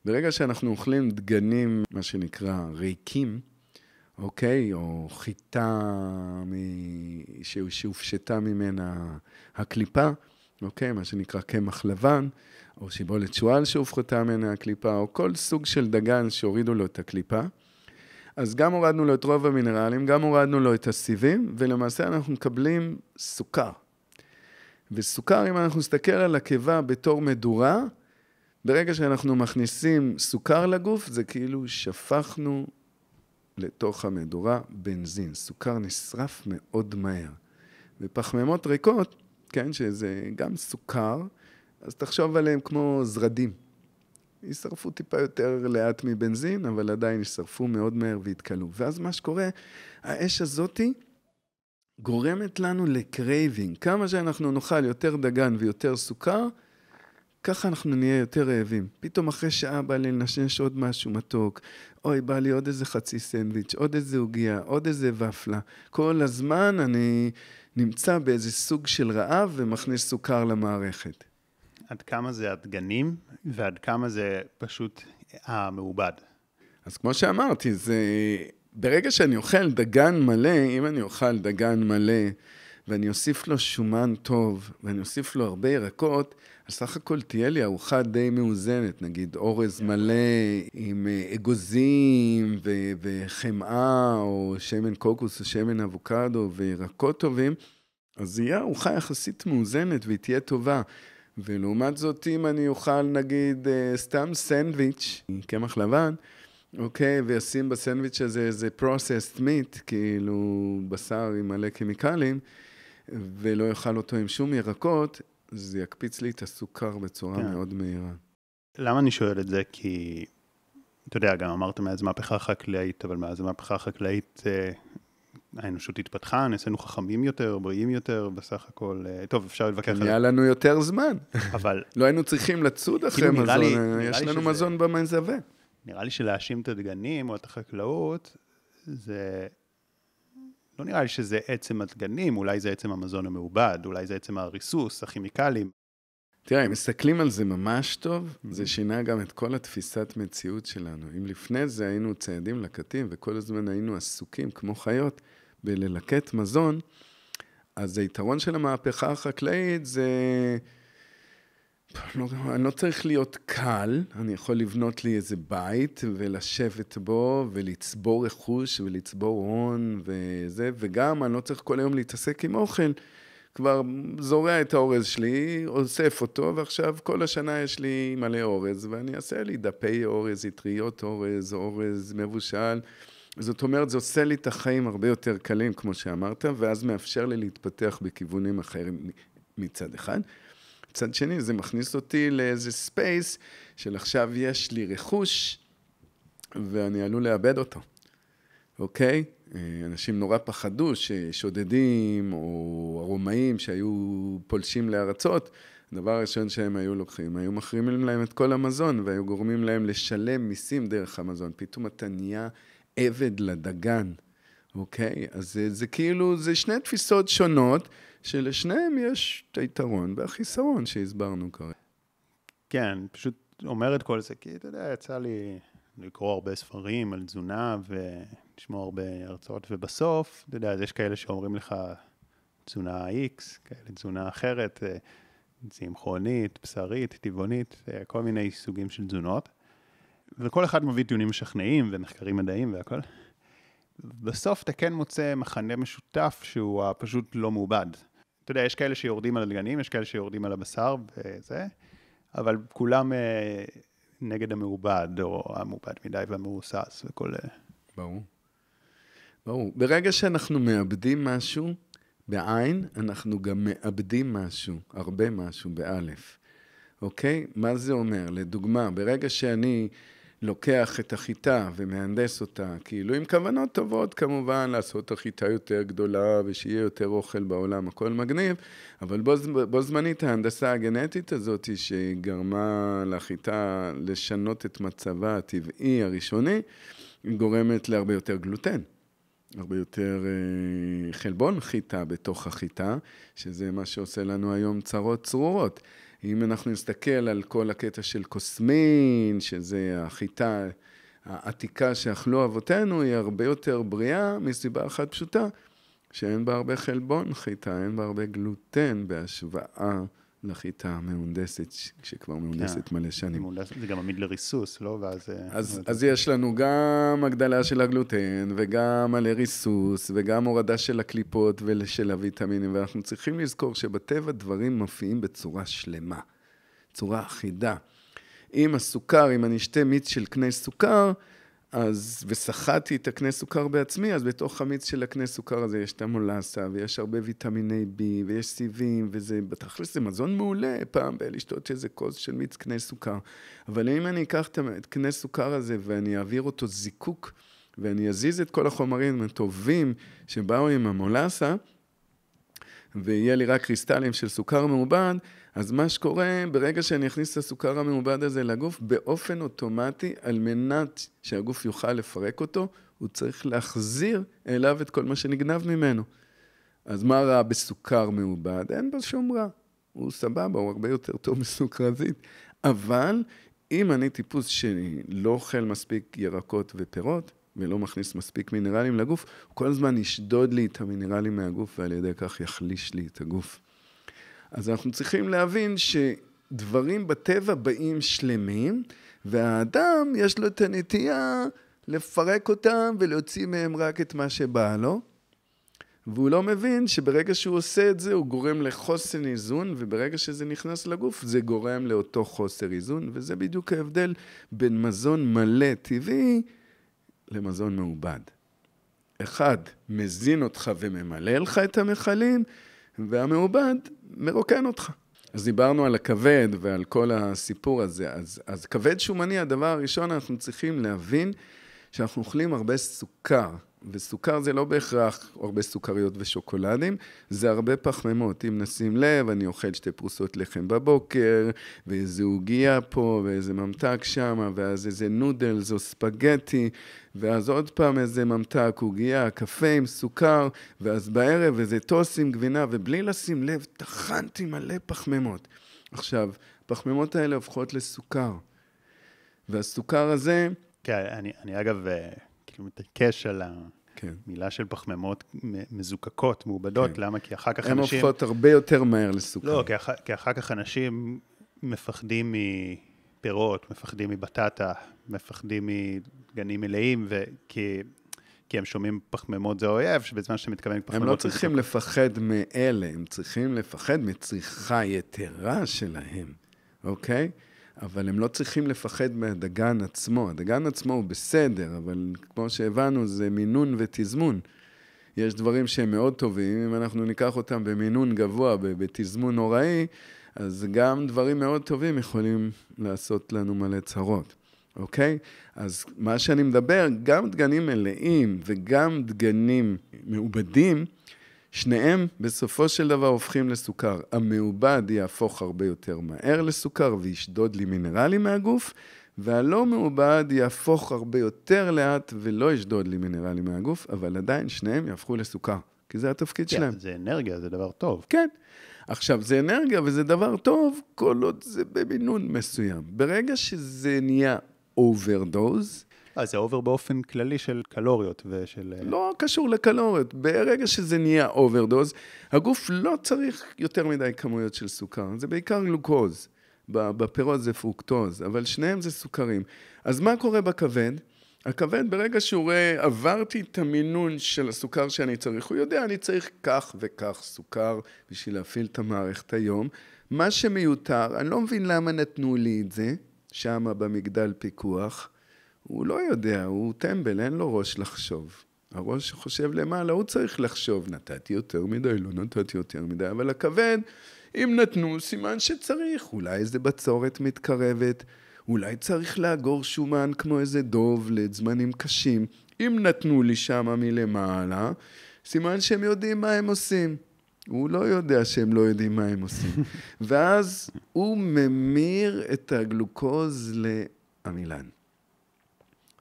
ברגע שאנחנו אוכלים דגנים, מה שנקרא ריקים, אוקיי? או חיטה מ... שהופשטה ממנה הקליפה, אוקיי? מה שנקרא קמח לבן, או שיבולת שועל שהופחתה ממנה הקליפה, או כל סוג של דגן שהורידו לו את הקליפה. אז גם הורדנו לו את רוב המינרלים, גם הורדנו לו את הסיבים, ולמעשה אנחנו מקבלים סוכר. וסוכר, אם אנחנו נסתכל על הקיבה בתור מדורה, ברגע שאנחנו מכניסים סוכר לגוף, זה כאילו שפכנו לתוך המדורה בנזין. סוכר נשרף מאוד מהר. ופחמימות ריקות, כן, שזה גם סוכר, אז תחשוב עליהם כמו זרדים. יישרפו טיפה יותר לאט מבנזין, אבל עדיין יישרפו מאוד מהר ויתכלו. ואז מה שקורה, האש הזאתי גורמת לנו ל craving. כמה שאנחנו נאכל יותר דגן ויותר סוכר, ככה אנחנו נהיה יותר רעבים. פתאום אחרי שעה בא לי לנשנש עוד משהו מתוק, אוי, בא לי עוד איזה חצי סנדוויץ', עוד איזה עוגיה, עוד איזה ופלה. כל הזמן אני נמצא באיזה סוג של רעב ומכניס סוכר למערכת. עד כמה זה הדגנים ועד כמה זה פשוט המעובד. אז כמו שאמרתי, זה... ברגע שאני אוכל דגן מלא, אם אני אוכל דגן מלא ואני אוסיף לו שומן טוב ואני אוסיף לו הרבה ירקות, אז סך הכל תהיה לי ארוחה די מאוזנת, נגיד אורז מלא עם אה, אגוזים ו- וחמאה או שמן קוקוס או שמן אבוקדו וירקות טובים, אז זה יהיה ארוחה יחסית מאוזנת והיא תהיה טובה. ולעומת זאת, אם אני אוכל נגיד אה, סתם סנדוויץ', קמח לבן, אוקיי, וישים בסנדוויץ' הזה איזה processed meat, כאילו בשר עם מלא כימיקלים, ולא אוכל אותו עם שום ירקות, זה יקפיץ לי את הסוכר בצורה כן. מאוד מהירה. למה אני שואל את זה? כי, אתה יודע, גם אמרת מאז מהפכה חקלאית, אבל מאז המהפכה החקלאית אה, האנושות התפתחה, נעשינו חכמים יותר, בריאים יותר, בסך הכל, אה, טוב, אפשר להתווכח על זה. נהיה לנו יותר זמן. אבל... לא היינו צריכים לצוד אחרי כאילו מזון, לי, אה, יש לנו. מזון במזווה. נראה לי שלהאשים את הדגנים או את החקלאות, זה... לא נראה לי שזה עצם הדגנים, אולי זה עצם המזון המעובד, אולי זה עצם הריסוס, הכימיקלים. תראה, אם מסתכלים על זה ממש טוב, זה. שינה גם את כל התפיסת מציאות שלנו. אם לפני זה היינו ציידים לקטים וכל הזמן היינו עסוקים כמו חיות בללקט מזון, אז היתרון של המהפכה החקלאית זה... לא, אני לא צריך להיות קל, אני יכול לבנות לי איזה בית ולשבת בו ולצבור רכוש ולצבור הון וזה, וגם אני לא צריך כל היום להתעסק עם אוכל. כבר זורע את האורז שלי, אוסף אותו, ועכשיו כל השנה יש לי מלא אורז, ואני אעשה לי דפי אורז, אטריות אורז, אורז מבושל. זאת אומרת, זה עושה לי את החיים הרבה יותר קלים, כמו שאמרת, ואז מאפשר לי להתפתח בכיוונים אחרים מצד אחד. מצד שני, זה מכניס אותי לאיזה space של עכשיו יש לי רכוש, ואני עלול לאבד אותו, אוקיי? אנשים נורא פחדו ששודדים או הרומאים שהיו פולשים לארצות, הדבר הראשון שהם היו לוקחים, היו מחרימים להם את כל המזון והיו גורמים להם לשלם מיסים דרך המזון. פתאום אתה נהיה עבד לדגן, אוקיי? אז זה, זה כאילו, זה שני תפיסות שונות, שלשניהם יש את היתרון והחיסרון שהסברנו כרגע. כן, פשוט אומר את כל זה, כי אתה יודע, יצא לי לקרוא הרבה ספרים על תזונה ולשמוע הרבה הרצאות, ובסוף, אתה יודע, אז יש כאלה שאומרים לך תזונה X, כאלה תזונה אחרת, אה, צמחונית, בשרית, טבעונית, אה, כל מיני סוגים של תזונות. וכל אחד מביא טיעונים משכנעים ומחקרים מדעיים והכל. בסוף אתה כן מוצא מחנה משותף שהוא פשוט לא מעובד. אתה יודע, יש כאלה שיורדים על הדגנים, יש כאלה שיורדים על הבשר וזה, אבל כולם אה, נגד המעובד, או המעובד מדי והמרוסס וכל... אה. ברור. ברור. ברגע שאנחנו מאבדים משהו בעין, אנחנו גם מאבדים משהו, הרבה משהו באלף. אוקיי? מה זה אומר? לדוגמה, ברגע שאני לוקח את החיטה ומהנדס אותה, כאילו עם כוונות טובות כמובן, לעשות החיטה יותר גדולה ושיהיה יותר אוכל בעולם, הכל מגניב, אבל בו, בו זמנית ההנדסה הגנטית הזאת שגרמה לחיטה לשנות את מצבה הטבעי הראשוני, גורמת להרבה יותר גלוטן. הרבה יותר אה, חלבון חיטה בתוך החיטה, שזה מה שעושה לנו היום צרות צרורות. אם אנחנו נסתכל על כל הקטע של קוסמין, שזה החיטה העתיקה שאכלו אבותינו, היא הרבה יותר בריאה מסיבה אחת פשוטה, שאין בה הרבה חלבון חיטה, אין בה הרבה גלוטן בהשוואה לחיטה המהונדסת, שכבר מהונדסת כן. מלא שנים. זה גם עמיד לריסוס, לא? ואז... אה, אז, אז יש לנו גם הגדלה של הגלוטן, וגם מלא ריסוס, וגם הורדה של הקליפות ושל הוויטמינים, ואנחנו צריכים לזכור שבטבע דברים מופיעים בצורה שלמה, צורה אחידה. אם הסוכר, אם אני אשתה מיץ של קנה סוכר, אז, וסחטתי את הקנה סוכר בעצמי, אז בתוך המיץ של הקנה סוכר הזה יש את המולאסה, ויש הרבה ויטמיני B, ויש סיבים, וזה, בתכלס זה מזון מעולה, פעם בלשתות איזה כוס של מיץ קנה סוכר. אבל אם אני אקח את קנה סוכר הזה ואני אעביר אותו זיקוק, ואני אזיז את כל החומרים הטובים שבאו עם המולאסה, ויהיה לי רק קריסטלים של סוכר מעובד, אז מה שקורה, ברגע שאני אכניס את הסוכר המעובד הזה לגוף, באופן אוטומטי, על מנת שהגוף יוכל לפרק אותו, הוא צריך להחזיר אליו את כל מה שנגנב ממנו. אז מה רע בסוכר מעובד? אין בו שום רע. הוא סבבה, הוא הרבה יותר טוב מסוכרזית. אבל אם אני טיפוס שלא אוכל מספיק ירקות ופירות, ולא מכניס מספיק מינרלים לגוף, הוא כל הזמן ישדוד לי את המינרלים מהגוף, ועל ידי כך יחליש לי את הגוף. אז אנחנו צריכים להבין שדברים בטבע באים שלמים, והאדם יש לו את הנטייה לפרק אותם ולהוציא מהם רק את מה שבא לו. והוא לא מבין שברגע שהוא עושה את זה, הוא גורם לחוסן איזון, וברגע שזה נכנס לגוף, זה גורם לאותו חוסר איזון, וזה בדיוק ההבדל בין מזון מלא טבעי למזון מעובד. אחד, מזין אותך וממלא לך את המכלים, והמעובד מרוקן אותך. אז דיברנו על הכבד ועל כל הסיפור הזה. אז, אז כבד שומני, הדבר הראשון, אנחנו צריכים להבין שאנחנו אוכלים הרבה סוכר. וסוכר זה לא בהכרח הרבה סוכריות ושוקולדים, זה הרבה פחמימות. אם נשים לב, אני אוכל שתי פרוסות לחם בבוקר, ואיזה עוגייה פה, ואיזה ממתק שם, ואז איזה נודלס או ספגטי, ואז עוד פעם איזה ממתק, עוגייה, קפה עם סוכר, ואז בערב איזה טוס עם גבינה, ובלי לשים לב, טחנתי מלא פחמימות. עכשיו, הפחמימות האלה הופכות לסוכר, והסוכר הזה... כן, אני, אני אגב... אה, כאילו מתעקש על כן. של פחמימות מזוקקות, מעובדות, כן. למה? כי אחר כך אנשים... הן הופכות הרבה יותר מהר לסוכר. לא, כי, אח... כי אחר כך אנשים מפחדים מפירות, מפחדים מבטטה, מפחדים מגנים מלאים, וכי... כי הם שומעים פחמימות זה אויב, שבזמן שאתה מתכוון פחמימות... הם לא צריכים לפחד מאלה, הם צריכים לפחד מצריכה יתרה שלהם, אוקיי? אבל הם לא צריכים לפחד מהדגן עצמו. הדגן עצמו הוא בסדר, אבל כמו שהבנו, זה מינון ותזמון. יש דברים שהם מאוד טובים, אם אנחנו ניקח אותם במינון גבוה, בתזמון נוראי, אז גם דברים מאוד טובים יכולים לעשות לנו מלא צרות, אוקיי? אז מה שאני מדבר, גם דגנים מלאים וגם דגנים מעובדים, שניהם בסופו של דבר הופכים לסוכר. המעובד יהפוך הרבה יותר מהר לסוכר וישדוד לי מינרלים מהגוף, והלא מעובד יהפוך הרבה יותר לאט ולא ישדוד לי מינרלים מהגוף, אבל עדיין שניהם יהפכו לסוכר, כי זה התפקיד כן, שלהם. זה אנרגיה, זה דבר טוב. כן. עכשיו, זה אנרגיה וזה דבר טוב, כל עוד זה במינון מסוים. ברגע שזה נהיה overdose, אה, זה over באופן כללי של קלוריות ושל... אה, לא קשור לקלוריות. ברגע שזה נהיה overdose, הגוף לא צריך יותר מדי כמויות של סוכר, זה בעיקר גלוקוז. בפירות זה פרוקטוז, אבל שניהם זה סוכרים. אז מה קורה בכבד? הכבד, ברגע שהוא רואה, עברתי את המינון של הסוכר שאני צריך, הוא יודע, אני צריך כך וכך סוכר בשביל להפעיל את המערכת היום. מה שמיותר, אני לא מבין למה נתנו לי את זה, שמה במגדל פיקוח. הוא לא יודע, הוא טמבל, אין לו ראש לחשוב. הראש חושב למעלה, הוא צריך לחשוב, נתתי יותר מדי, לא נתתי יותר מדי, אבל הכבד, אם נתנו, סימן שצריך, אולי איזה בצורת מתקרבת, אולי צריך לאגור שומן כמו איזה דוב לזמנים קשים. אם נתנו לי שמה מלמעלה, סימן שהם יודעים מה הם עושים. הוא לא יודע שהם לא יודעים מה הם עושים. ואז הוא ממיר את הגלוקוז לעמילן.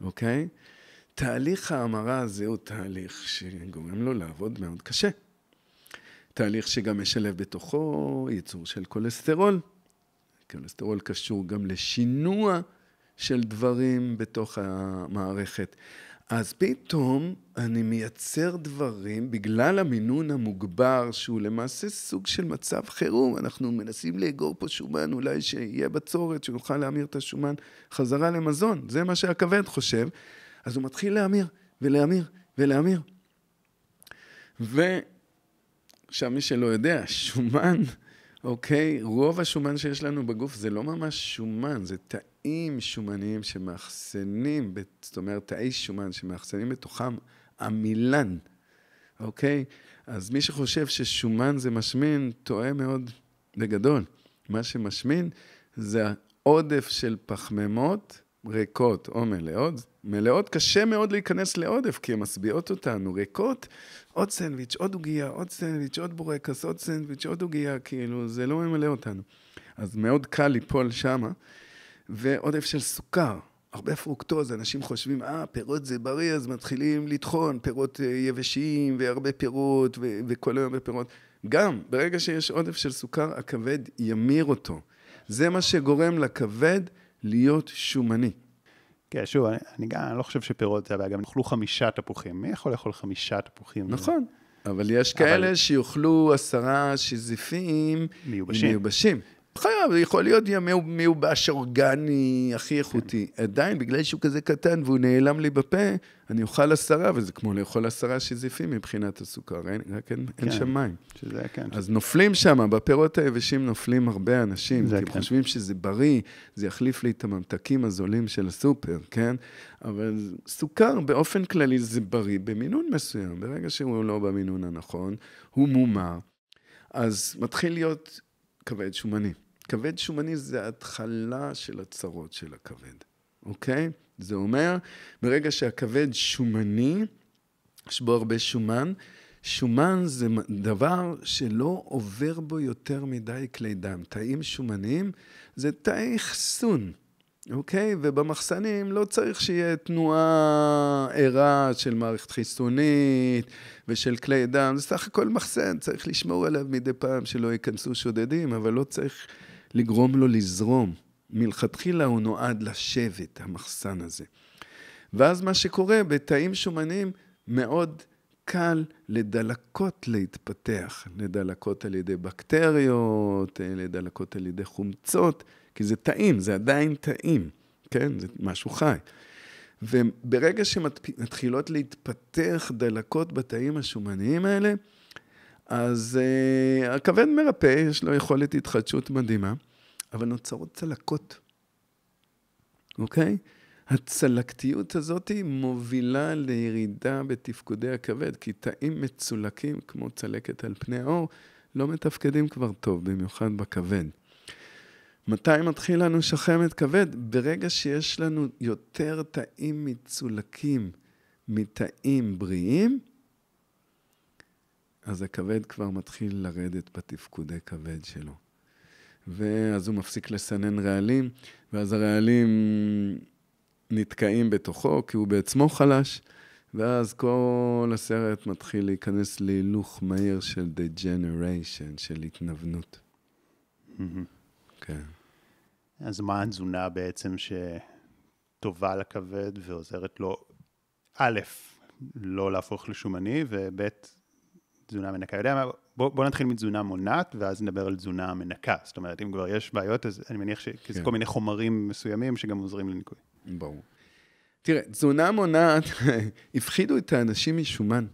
אוקיי? תהליך ההמרה הזה הוא תהליך שגורם לו לעבוד מאוד קשה. תהליך שגם משלב בתוכו ייצור של כולסטרול. כולסטרול קשור גם לשינוע של דברים בתוך המערכת. אז פתאום אני מייצר דברים בגלל המינון המוגבר, שהוא למעשה סוג של מצב חירום. אנחנו מנסים לאגור פה שומן, אולי שיהיה בצורת, שנוכל להמיר את השומן חזרה למזון. זה מה שהכבד חושב. אז הוא מתחיל להמיר, ולהמיר, ולהמיר. ועכשיו, מי שלא יודע, שומן, אוקיי, רוב השומן שיש לנו בגוף זה לא ממש שומן, זה תאים שומניים שמאחסנים, זאת אומרת, תאי שומן שמאחסנים בתוכם עמילן, אוקיי? אז מי שחושב ששומן זה משמין, טועה מאוד בגדול. מה שמשמין זה העודף של פחמימות ריקות או מלאות. מלאות קשה מאוד להיכנס לעודף, כי הן משביעות אותנו. ריקות, עוד סנדוויץ', עוד עוגייה, עוד סנדוויץ', עוד בורקס, עוד סנדוויץ', עוד עוגייה, כאילו, זה לא ממלא אותנו. אז מאוד קל ליפול שמה. ועודף של סוכר, הרבה פרוקטוז, אנשים חושבים, אה, פירות זה בריא, אז מתחילים לטחון, פירות אה, יבשים והרבה פירות ו- וכל היום בפירות. גם, ברגע שיש עודף של סוכר, הכבד ימיר אותו. זה מה שגורם לכבד להיות שומני. כן, שוב, אני, אני גם אני לא חושב שפירות זה הבעיה, גם אכלו חמישה תפוחים. מי יכול לאכול חמישה תפוחים? נכון, אבל יש כאלה אבל... שיאכלו עשרה שזיפים מיובשים. מיובשים. חייב, יכול להיות מיובש אורגני הכי איכותי. עדיין, בגלל שהוא כזה קטן והוא נעלם לי בפה, אני אוכל עשרה, וזה כמו לאכול עשרה שזיפים מבחינת הסוכר, אין, רק אין, כן, אין שם מים. שזה, כן. אז נופלים שם, בפירות היבשים נופלים הרבה אנשים, כי הם כן. חושבים שזה בריא, זה יחליף לי את הממתקים הזולים של הסופר, כן? אבל סוכר באופן כללי זה בריא במינון מסוים. ברגע שהוא לא במינון הנכון, הוא מומר, אז מתחיל להיות כבד שומני. כבד שומני זה ההתחלה של הצרות של הכבד, אוקיי? זה אומר, ברגע שהכבד שומני, יש בו הרבה שומן, שומן זה דבר שלא עובר בו יותר מדי כלי דם. תאים שומניים זה תאי אחסון, אוקיי? ובמחסנים לא צריך שיהיה תנועה ערה של מערכת חיסונית ושל כלי דם, זה סך הכל מחסן, צריך לשמור עליו מדי פעם שלא ייכנסו שודדים, אבל לא צריך לגרום לו לזרום. מלכתחילה הוא נועד לשבת, המחסן הזה. ואז מה שקורה, בתאים שומניים מאוד קל לדלקות להתפתח, לדלקות על ידי בקטריות, לדלקות על ידי חומצות, כי זה תאים, זה עדיין תאים, כן? זה משהו חי. וברגע שמתחילות להתפתח דלקות בתאים השומניים האלה, אז uh, הכבד מרפא, יש לו יכולת התחדשות מדהימה, אבל נוצרות צלקות. אוקיי? הצלקתיות הזאת מובילה לירידה בתפקודי הכבד, כי תאים מצולקים, כמו צלקת על פני האור, לא מתפקדים כבר טוב, במיוחד בכבד. מתי מתחיל לנו שחמת כבד? ברגע שיש לנו יותר תאים מצולקים מתאים בריאים, אז הכבד כבר מתחיל לרדת בתפקודי כבד שלו. ואז הוא מפסיק לסנן רעלים, ואז הרעלים נתקעים בתוכו, כי הוא בעצמו חלש, ואז כל הסרט מתחיל להיכנס להילוך מהיר של degeneration, של התנוונות. כן. אז מה התזונה בעצם שטובה לכבד ועוזרת לו, א', לא להפוך לשומני, וב', תזונה מנקה. יודע מה, בוא, בוא נתחיל מתזונה מונעת, ואז נדבר על תזונה מנקה. זאת אומרת, אם כבר יש בעיות, אז אני מניח שזה כן. כל מיני חומרים מסוימים שגם עוזרים לניקוי. ברור. תראה, תזונה מונעת, הפחידו את האנשים משומן,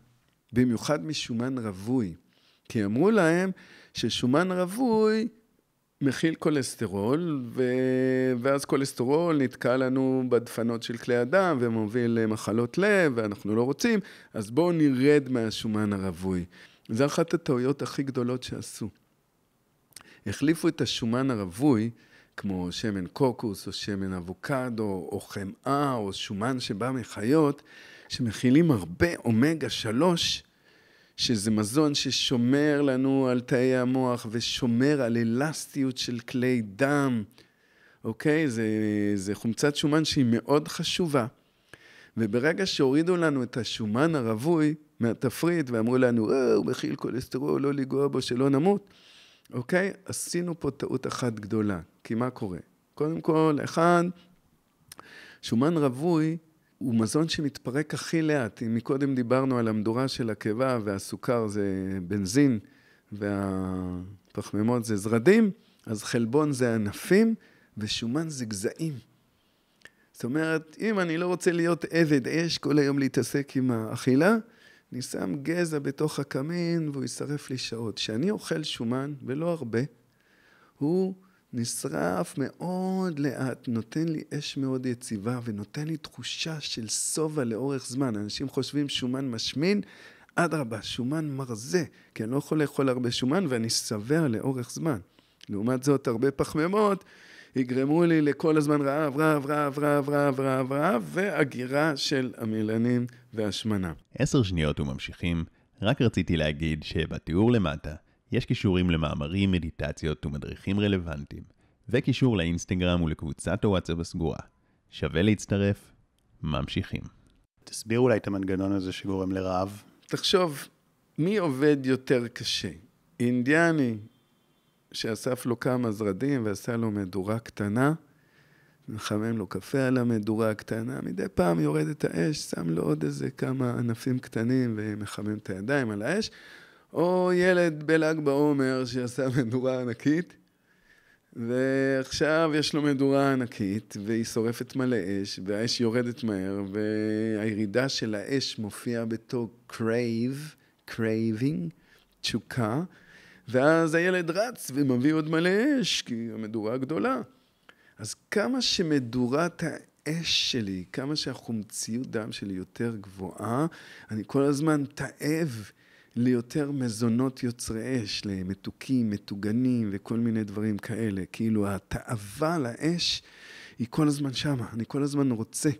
במיוחד משומן רווי. כי אמרו להם ששומן רווי מכיל כולסטרול, ו... ואז כולסטרול נתקע לנו בדפנות של כלי הדם ומוביל למחלות לב, ואנחנו לא רוצים, אז בואו נרד מהשומן הרווי. זו אחת הטעויות הכי גדולות שעשו. החליפו את השומן הרווי, כמו שמן קוקוס או שמן אבוקדו או חמאה או שומן שבא מחיות, שמכילים הרבה אומגה 3, שזה מזון ששומר לנו על תאי המוח ושומר על אלסטיות של כלי דם, אוקיי? זה, זה חומצת שומן שהיא מאוד חשובה. וברגע שהורידו לנו את השומן הרווי מהתפריט ואמרו לנו, אה, הוא מכיל כולסטרול, לא לגוע בו, שלא נמות, אוקיי? עשינו פה טעות אחת גדולה. כי מה קורה? קודם כל, אחד, שומן רווי הוא מזון שמתפרק הכי לאט. אם מקודם דיברנו על המדורה של הקיבה והסוכר זה בנזין והפחמימות זה זרדים, אז חלבון זה ענפים ושומן זה גזעים. זאת אומרת, אם אני לא רוצה להיות עבד אש כל היום להתעסק עם האכילה, אני שם גזע בתוך הקמין והוא יישרף לי שעות. כשאני אוכל שומן, ולא הרבה, הוא נשרף מאוד לאט, נותן לי אש מאוד יציבה ונותן לי תחושה של שובע לאורך זמן. אנשים חושבים שומן משמין, אדרבה, שומן מרזה, כי אני לא יכול לאכול הרבה שומן ואני שבע לאורך זמן. לעומת זאת, הרבה פחמימות יגרמו לי לכל הזמן רעב, רעב, רעב, רעב, רעב, רעב, רעב, והגירה של המילנים והשמנה. עשר שניות וממשיכים. רק רציתי להגיד שבתיאור למטה יש קישורים למאמרים, מדיטציות ומדריכים רלוונטיים, וקישור לאינסטגרם ולקבוצת הוואטסאפ הסגורה. שווה להצטרף, ממשיכים. תסביר אולי את המנגנון הזה שגורם לרעב. תחשוב, מי עובד יותר קשה? אינדיאני שאסף לו כמה זרדים ועשה לו מדורה קטנה, מחמם לו קפה על המדורה הקטנה, מדי פעם יורד את האש, שם לו עוד איזה כמה ענפים קטנים ומחמם את הידיים על האש, או ילד בל"ג בעומר שעשה מדורה ענקית, ועכשיו יש לו מדורה ענקית, והיא שורפת מלא אש, והאש יורדת מהר, והירידה של האש מופיעה בתור crave, craving, תשוקה, ואז הילד רץ ומביא עוד מלא אש, כי המדורה גדולה. אז כמה שמדורת האש שלי, כמה שהחומציות דם שלי יותר גבוהה, אני כל הזמן תאב ליותר מזונות יוצרי אש, למתוקים, מטוגנים וכל מיני דברים כאלה. כאילו התאווה לאש היא כל הזמן שמה, אני כל הזמן רוצה.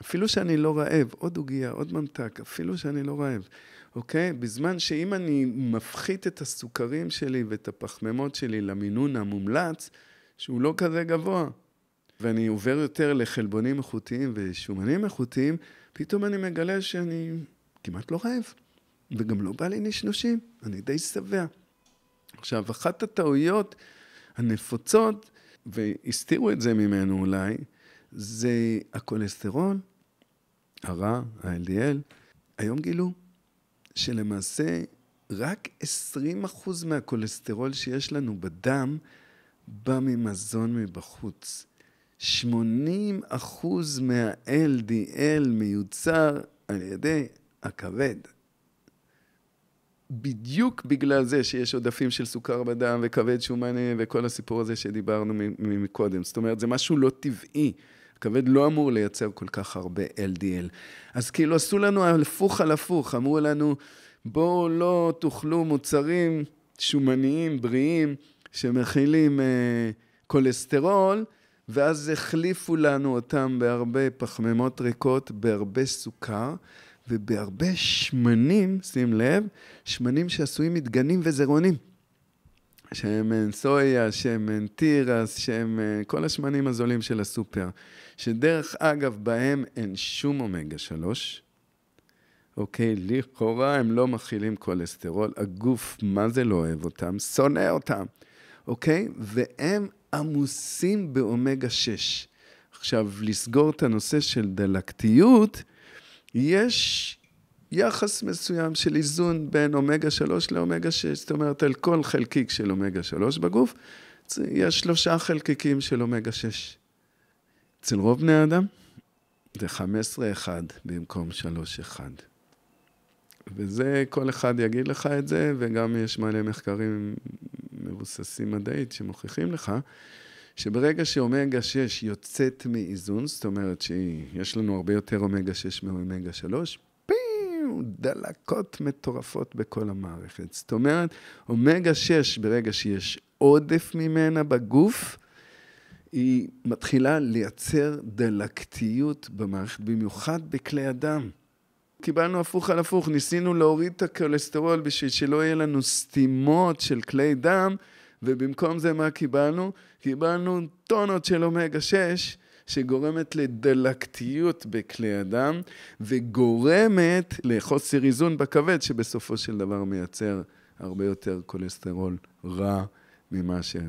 אפילו שאני לא רעב, עוד עוגייה, עוד ממתק, אפילו שאני לא רעב, אוקיי? בזמן שאם אני מפחית את הסוכרים שלי ואת הפחמימות שלי למינון המומלץ, שהוא לא כזה גבוה, ואני עובר יותר לחלבונים איכותיים ושומנים איכותיים, פתאום אני מגלה שאני כמעט לא רעב. וגם לא בא לי נשנושים, אני די שבע. עכשיו, אחת הטעויות הנפוצות, והסתירו את זה ממנו אולי, זה הכולסטרול, הרע, ה-LDL. היום גילו שלמעשה רק 20% מהכולסטרול שיש לנו בדם בא ממזון מבחוץ. 80% מה-LDL מיוצר על ידי הכבד, בדיוק בגלל זה שיש עודפים של סוכר בדם וכבד שומני וכל הסיפור הזה שדיברנו מקודם. זאת אומרת, זה משהו לא טבעי. הכבד לא אמור לייצר כל כך הרבה LDL. אז כאילו עשו לנו הפוך על הפוך, אמרו לנו, בואו לא תאכלו מוצרים שומניים, בריאים, שמכילים אה, כולסטרול, ואז החליפו לנו אותם בהרבה פחמימות ריקות, בהרבה סוכר, ובהרבה שמנים, שים לב, שמנים שעשויים מדגנים וזרעונים. שמן סויה, שמן תירס, שמן, כל השמנים הזולים של הסופר, שדרך אגב, בהם אין שום אומגה 3. אוקיי, לכאורה הם לא מכילים כולסטרול, הגוף, מה זה לא אוהב אותם? שונא אותם, אוקיי? והם עמוסים באומגה 6. עכשיו, לסגור את הנושא של דלקתיות, יש יחס מסוים של איזון בין אומגה 3 לאומגה 6, זאת אומרת, על כל חלקיק של אומגה 3 בגוף, יש שלושה חלקיקים של אומגה 6. אצל רוב בני האדם זה 15-1 במקום 3-1. וזה, כל אחד יגיד לך את זה, וגם יש מלא מחקרים מבוססים מדעית שמוכיחים לך, שברגע שאומגה 6 יוצאת מאיזון, זאת אומרת שיש לנו הרבה יותר אומגה 6 מאומגה 3, פיו, דלקות מטורפות בכל המערכת. זאת אומרת, אומגה 6, ברגע שיש עודף ממנה בגוף, היא מתחילה לייצר דלקתיות במערכת, במיוחד בכלי הדם. קיבלנו הפוך על הפוך, ניסינו להוריד את הכולסטרול בשביל שלא יהיה לנו סתימות של כלי דם, ובמקום זה מה קיבלנו? קיבלנו טונות של אומגה 6, שגורמת לדלקתיות בכלי הדם, וגורמת לחוסר איזון בכבד, שבסופו של דבר מייצר הרבה יותר כולסטרול רע ממה שהוא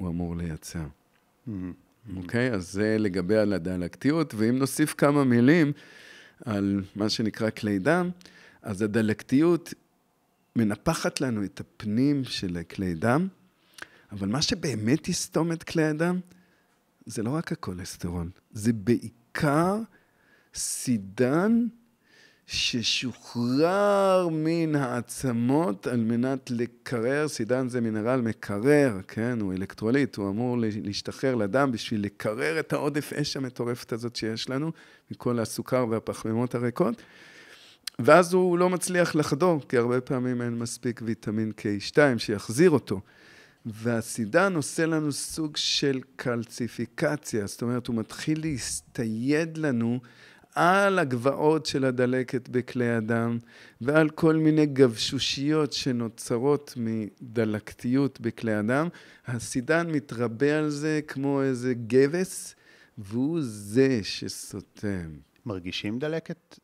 אמור לייצר. Mm-hmm. אוקיי? Mm-hmm. Okay, אז זה לגבי על הדלקתיות, ואם נוסיף כמה מילים על מה שנקרא כלי דם, אז הדלקתיות מנפחת לנו את הפנים של כלי דם, אבל מה שבאמת יסתום את כלי הדם, זה לא רק הכולסטרול, זה בעיקר סידן ששוחרר מן העצמות על מנת לקרר, סידן זה מינרל מקרר, כן? הוא אלקטרוליט, הוא אמור להשתחרר לדם בשביל לקרר את העודף אש המטורפת הזאת שיש לנו, מכל הסוכר והפחמימות הריקות. ואז הוא לא מצליח לחדור, כי הרבה פעמים אין מספיק ויטמין K2 שיחזיר אותו. והסידן עושה לנו סוג של קלציפיקציה, זאת אומרת, הוא מתחיל להסתייד לנו על הגבעות של הדלקת בכלי הדם ועל כל מיני גבשושיות שנוצרות מדלקתיות בכלי הדם. הסידן מתרבה על זה כמו איזה גבס, והוא זה שסותם. מרגישים דלקת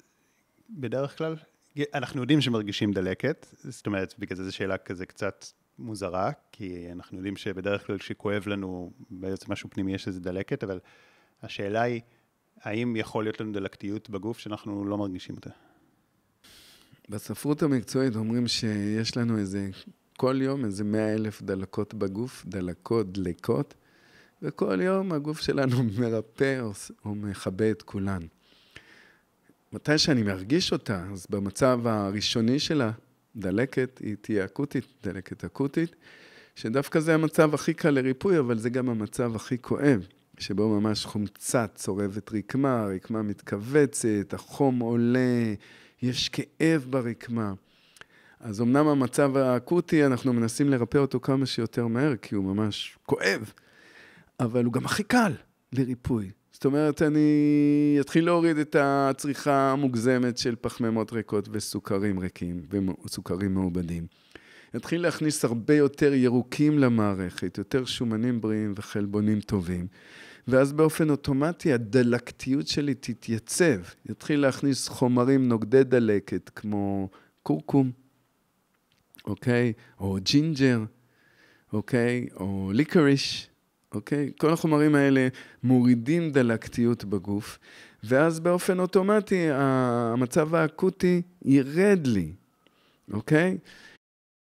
בדרך כלל? אנחנו יודעים שמרגישים דלקת, זאת אומרת, בגלל זה זו שאלה כזה קצת מוזרה, כי אנחנו יודעים שבדרך כלל כשכואב לנו בעצם משהו פנימי יש איזה דלקת, אבל השאלה היא, האם יכול להיות לנו דלקתיות בגוף שאנחנו לא מרגישים אותה? בספרות המקצועית אומרים שיש לנו איזה, כל יום איזה מאה אלף דלקות בגוף, דלקות, דלקות, וכל יום הגוף שלנו מרפא או, מכבה את כולן. מתי שאני מרגיש אותה, אז במצב הראשוני שלה, דלקת, היא תהיה אקוטית, דלקת אקוטית, שדווקא זה המצב הכי קל לריפוי, אבל זה גם המצב הכי כואב. שבו ממש חומצה צורבת רקמה, הרקמה מתכווצת, החום עולה, יש כאב ברקמה. אז אמנם המצב האקוטי, אנחנו מנסים לרפא אותו כמה שיותר מהר, כי הוא ממש כואב, אבל הוא גם הכי קל לריפוי. זאת אומרת, אני אתחיל להוריד את הצריכה המוגזמת של פחמימות ריקות וסוכרים ריקים וסוכרים מעובדים. אתחיל להכניס הרבה יותר ירוקים למערכת, יותר שומנים בריאים וחלבונים טובים. ואז באופן אוטומטי הדלקתיות שלי תתייצב. יתחיל להכניס חומרים נוגדי דלקת, כמו קורקום, אוקיי? או ג'ינג'ר, אוקיי? או ליקריש, אוקיי? כל החומרים האלה מורידים דלקתיות בגוף, ואז באופן אוטומטי המצב האקוטי ירד לי, אוקיי?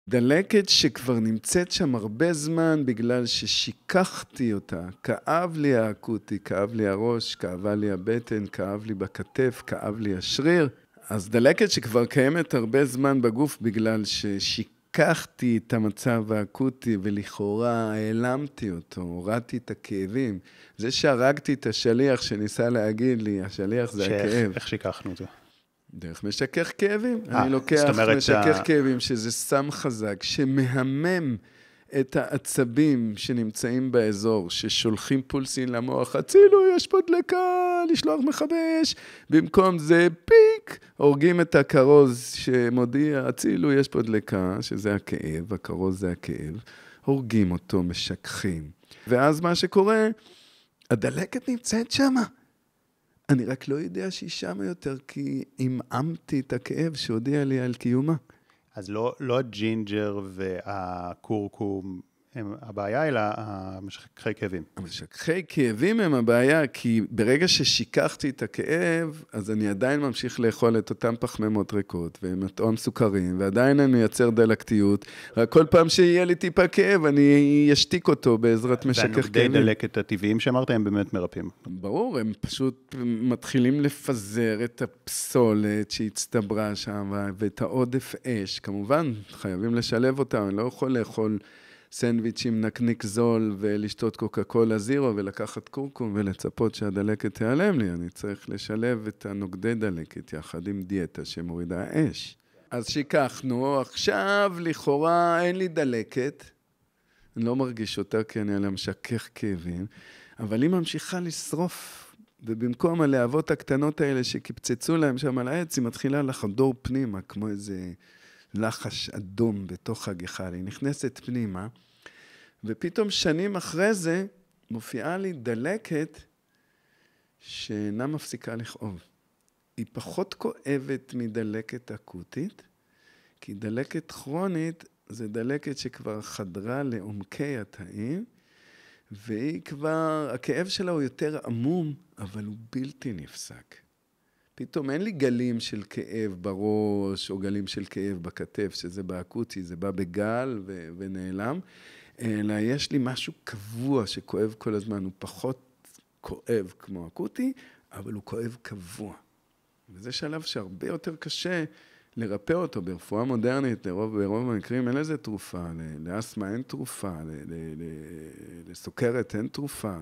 דלקת שכבר נמצאת שם הרבה זמן בגלל ששיככתי אותה. כאב לי האקוטי, כאב לי הראש, כאבה לי הבטן, כאב לי בכתף, כאב לי השריר. אז דלקת שכבר קיימת הרבה זמן בגוף בגלל ששיק... לקחתי את המצב האקוטי ולכאורה העלמתי אותו, הורדתי את הכאבים. זה שהרגתי את השליח שניסה להגיד לי, השליח זה הכאב. איך שיקחנו אותו? דרך משכך כאבים. אה, אני לוקח משכך שה- כאבים, שזה סם חזק, שמהמם את העצבים שנמצאים באזור, ששולחים פולסין למוח, הצילו, יש פה דלקה, לשלוח מכבש. במקום זה, פיק, הורגים את הכרוז שמודיע, הצילו, יש פה דלקה, שזה הכאב, הכרוז זה הכאב. הורגים אותו, משככים. ואז מה שקורה, הדלקת נמצאת שמה. אני רק לא יודע שהיא שמה יותר, כי עמעמתי את הכאב שהודיע לי על קיומה. אז לא, לא הג'ינג'ר והכורכום הם הבעיה, אלא המשככי כאבים. המשככי כאבים הם הבעיה, כי ברגע ששיקחתי את הכאב, אז אני עדיין ממשיך לאכול את אותם פחמימות ריקות, והם אותם סוכרים, ועדיין אני מייצר דלקתיות, רק כל פעם שיהיה לי טיפה כאב, אני אשתיק אותו בעזרת משכך והנוגדי כאבים. דלקת הטבעיים שאמרת, הם באמת מרפאים. ברור, הם פשוט מתחילים לפזר את הפסולת שהצטברה שם ואת העודף אש. כמובן, חייבים לשלב אותם, אני לא יכול לאכול סנדוויץ' עם נקניק זול ולשתות קוקה קולה זירו ולקחת קורקום ולצפות שהדלקת תיעלם לי. אני צריך לשלב את הנוגדי דלקת יחד עם דיאטה שמורידה אש. אז שיקחנו, עכשיו לכאורה אין לי דלקת, אני לא מרגיש אותה כי אני על המשכך כאבים, אבל היא ממשיכה לשרוף, ובמקום הלהבות הקטנות האלה שקפצצו להם שם על העץ, היא מתחילה לחדור פנימה, כמו איזה לחש אדום בתוך הגחל. היא נכנסת פנימה, ופתאום שנים אחרי זה מופיעה לי דלקת שאינה מפסיקה לכאוב. היא פחות כואבת מדלקת אקוטית, כי דלקת כרונית זה דלקת שכבר חדרה לעומקי התאים, והיא כבר, הכאב שלה הוא יותר עמום, אבל הוא בלתי נפסק. פתאום אין לי גלים של כאב בראש, או גלים של כאב בכתף, שזה באקוטי, זה בא בגל ו- ונעלם, אלא יש לי משהו קבוע שכואב כל הזמן, הוא פחות כואב כמו אקוטי, אבל הוא כואב קבוע. וזה שלב שהרבה יותר קשה לרפא אותו. ברפואה מודרנית, לרוב, ברוב המקרים אין לזה תרופה, לאסתמה אין תרופה, ל- ל- ל- לסוכרת אין תרופה,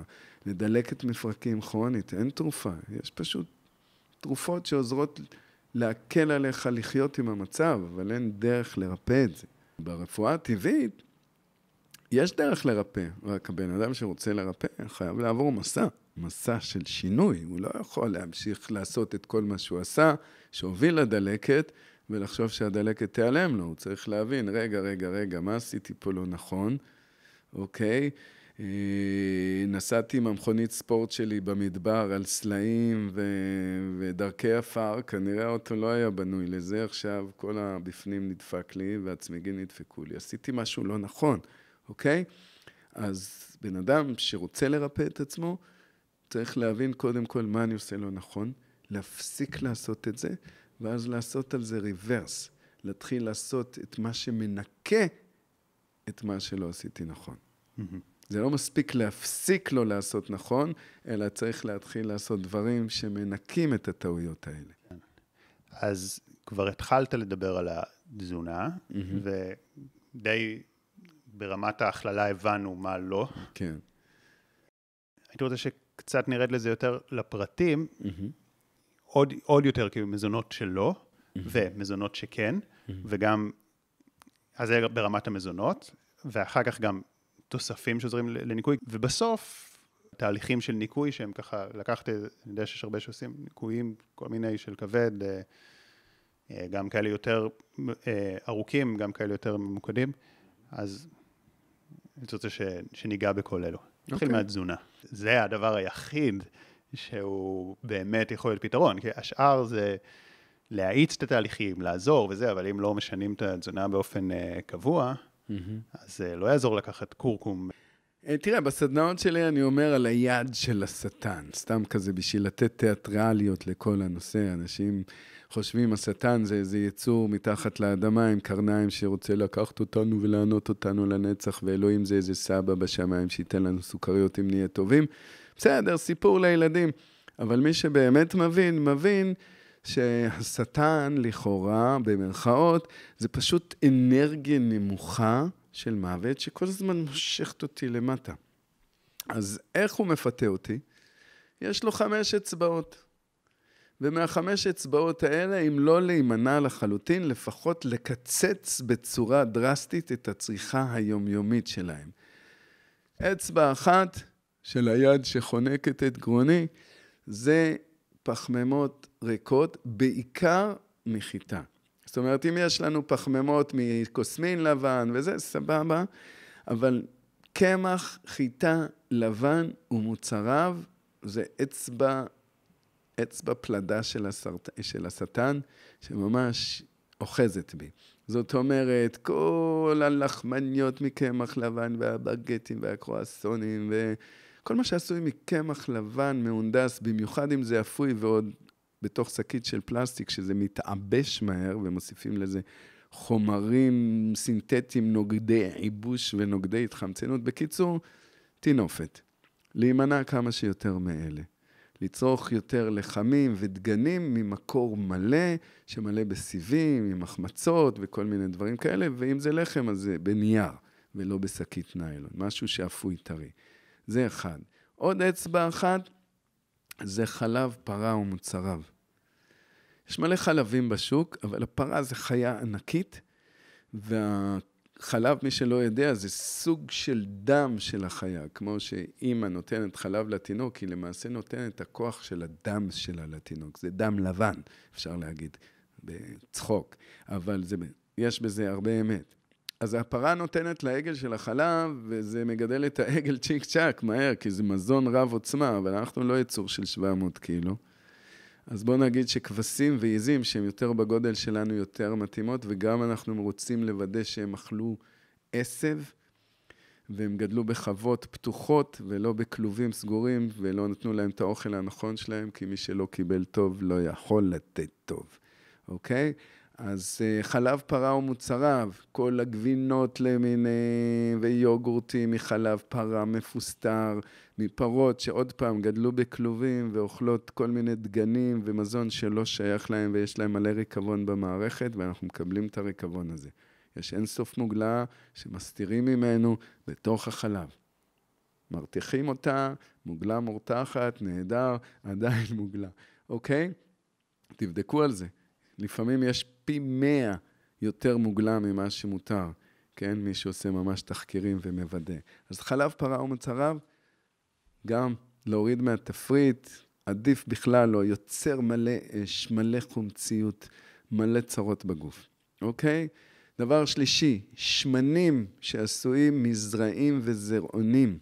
לדלקת מפרקים כרונית אין תרופה, יש פשוט תרופות שעוזרות להקל עליך לחיות עם המצב, אבל אין דרך לרפא את זה. ברפואה הטבעית, יש דרך לרפא, רק הבן אדם שרוצה לרפא חייב לעבור מסע, מסע של שינוי. הוא לא יכול להמשיך לעשות את כל מה שהוא עשה, שהוביל לדלקת, ולחשוב שהדלקת תיעלם לו. הוא צריך להבין, רגע, רגע, רגע, מה עשיתי פה לא נכון, אוקיי? אה, נסעתי עם המכונית ספורט שלי במדבר על סלעים ו- ודרכי עפר, כנראה האוטו לא היה בנוי לזה, עכשיו כל הבפנים נדפק לי והצמיגים נדפקו לי. עשיתי משהו לא נכון, אוקיי? אז בן אדם שרוצה לרפא את עצמו, צריך להבין קודם כל מה אני עושה לא נכון, להפסיק לעשות את זה, ואז לעשות על זה ריברס, להתחיל לעשות את מה שמנקה את מה שלא עשיתי נכון. זה לא מספיק להפסיק לא לעשות נכון, אלא צריך להתחיל לעשות דברים שמנקים את הטעויות האלה. אז כבר התחלת לדבר על התזונה, ודי ברמת ההכללה הבנו מה לא. כן. הייתי רוצה שקצת נרד לזה יותר לפרטים, עוד, עוד יותר כאילו מזונות שלא, ומזונות שכן, וגם, אז זה ברמת המזונות, ואחר כך גם תוספים שעוזרים לניקוי, ובסוף תהליכים של ניקוי שהם ככה, לקחתי, אני יודע שיש הרבה שעושים ניקויים, כל מיני של כבד, אה, אה, גם כאלה יותר אה, ארוכים, גם כאלה יותר ממוקדים, אז אני רוצה ש, שניגע בכל אלו. נתחיל אוקיי. מהתזונה. זה הדבר היחיד שהוא באמת יכול להיות פתרון, כי השאר זה להאיץ את התהליכים, לעזור וזה, אבל אם לא משנים את התזונה באופן קבוע, אז uh, לא יעזור לקחת קורקום. אה, תראה, בסדנאות שלי אני אומר על היד של השטן, סתם כזה בשביל לתת תיאטרליות לכל הנושא. אנשים חושבים, השטן זה איזה יצור מתחת לאדמה עם קרניים שרוצה לקחת אותנו ולענות אותנו לנצח, ואלוהים זה איזה סבא בשמיים שייתן לנו סוכריות אם נהיה טובים. בסדר, סיפור לילדים. אבל מי שבאמת מבין, מבין שהשטן, לכאורה, במרכאות, זה פשוט אנרגיה נמוכה של מוות, שכל הזמן מושכת אותי למטה. אז איך הוא מפתה אותי? יש לו חמש אצבעות. ומהחמש אצבעות האלה, אם לא להימנע לחלוטין, לפחות לקצץ בצורה דרסטית את הצריכה היומיומית שלהם. אצבע אחת של היד שחונקת את גרוני, זה פחמימות ריקות, בעיקר מחיטה. זאת אומרת, אם יש לנו פחמימות מקוסמין לבן וזה, סבבה, אבל קמח, חיטה, לבן ומוצריו, זה אצבע, אצבע פלדה של, הסרט, של השטן, שממש אוחזת בי. זאת אומרת, כל הלחמניות מקמח לבן והבגטים והקרואסונים וכל מה שעשוי מקמח לבן מהונדס, במיוחד אם זה אפוי ועוד בתוך שקית של פלסטיק, שזה מתעבש מהר ומוסיפים לזה חומרים סינתטיים, נוגדי עיבוש ונוגדי התחמצנות. בקיצור, טינופת. להימנע כמה שיותר מאלה. לצרוך יותר לחמים ודגנים ממקור מלא, שמלא בסיבים, עם החמצות וכל מיני דברים כאלה, ואם זה לחם, אז זה בנייר, ולא בשקית ניילון, משהו שאפוי טרי. זה אחד. עוד אצבע אחת, זה חלב פרה ומוצריו. יש מלא חלבים בשוק, אבל הפרה זה חיה ענקית, וה... חלב, מי שלא יודע, זה סוג של דם של החיה. כמו שאימא נותנת חלב לתינוק, היא למעשה נותנת הכוח של הדם שלה לתינוק. זה דם לבן, אפשר להגיד, בצחוק. אבל זה, יש בזה הרבה אמת. אז הפרה נותנת לעגל של החלב, וזה מגדל את העגל צ'יק צ'אק מהר, כי זה מזון רב עוצמה, אבל אנחנו לא יצור של 700 קילו. אז בואו נגיד שכבשים ועיזים, שהן יותר בגודל שלנו, יותר מתאימות, וגם אנחנו רוצים לוודא שהם אכלו עשב, והם גדלו בחוות פתוחות, ולא בכלובים סגורים, ולא נתנו להם את האוכל הנכון שלהם, כי מי שלא קיבל טוב לא יכול לתת טוב, אוקיי? אז uh, חלב פרה ומוצריו, כל הגבינות למיניהם ויוגורטים מחלב פרה מפוסטר, מפרות שעוד פעם גדלו בכלובים ואוכלות כל מיני דגנים ומזון שלא שייך להם ויש להם מלא ריקבון במערכת ואנחנו מקבלים את הריקבון הזה. יש אינסוף מוגלה שמסתירים ממנו בתוך החלב. מרתיחים אותה, מוגלה מורתחת, נהדר, עדיין מוגלה, אוקיי? תבדקו על זה. לפעמים יש פי מאה יותר מוגלה ממה שמותר, כן? מי שעושה ממש תחקירים ומוודא. אז חלב פרה ומוצריו, גם להוריד מהתפריט, עדיף בכלל לא, יוצר מלא אש, מלא חומציות, מלא צרות בגוף, אוקיי? דבר שלישי, שמנים שעשויים מזרעים וזרעונים,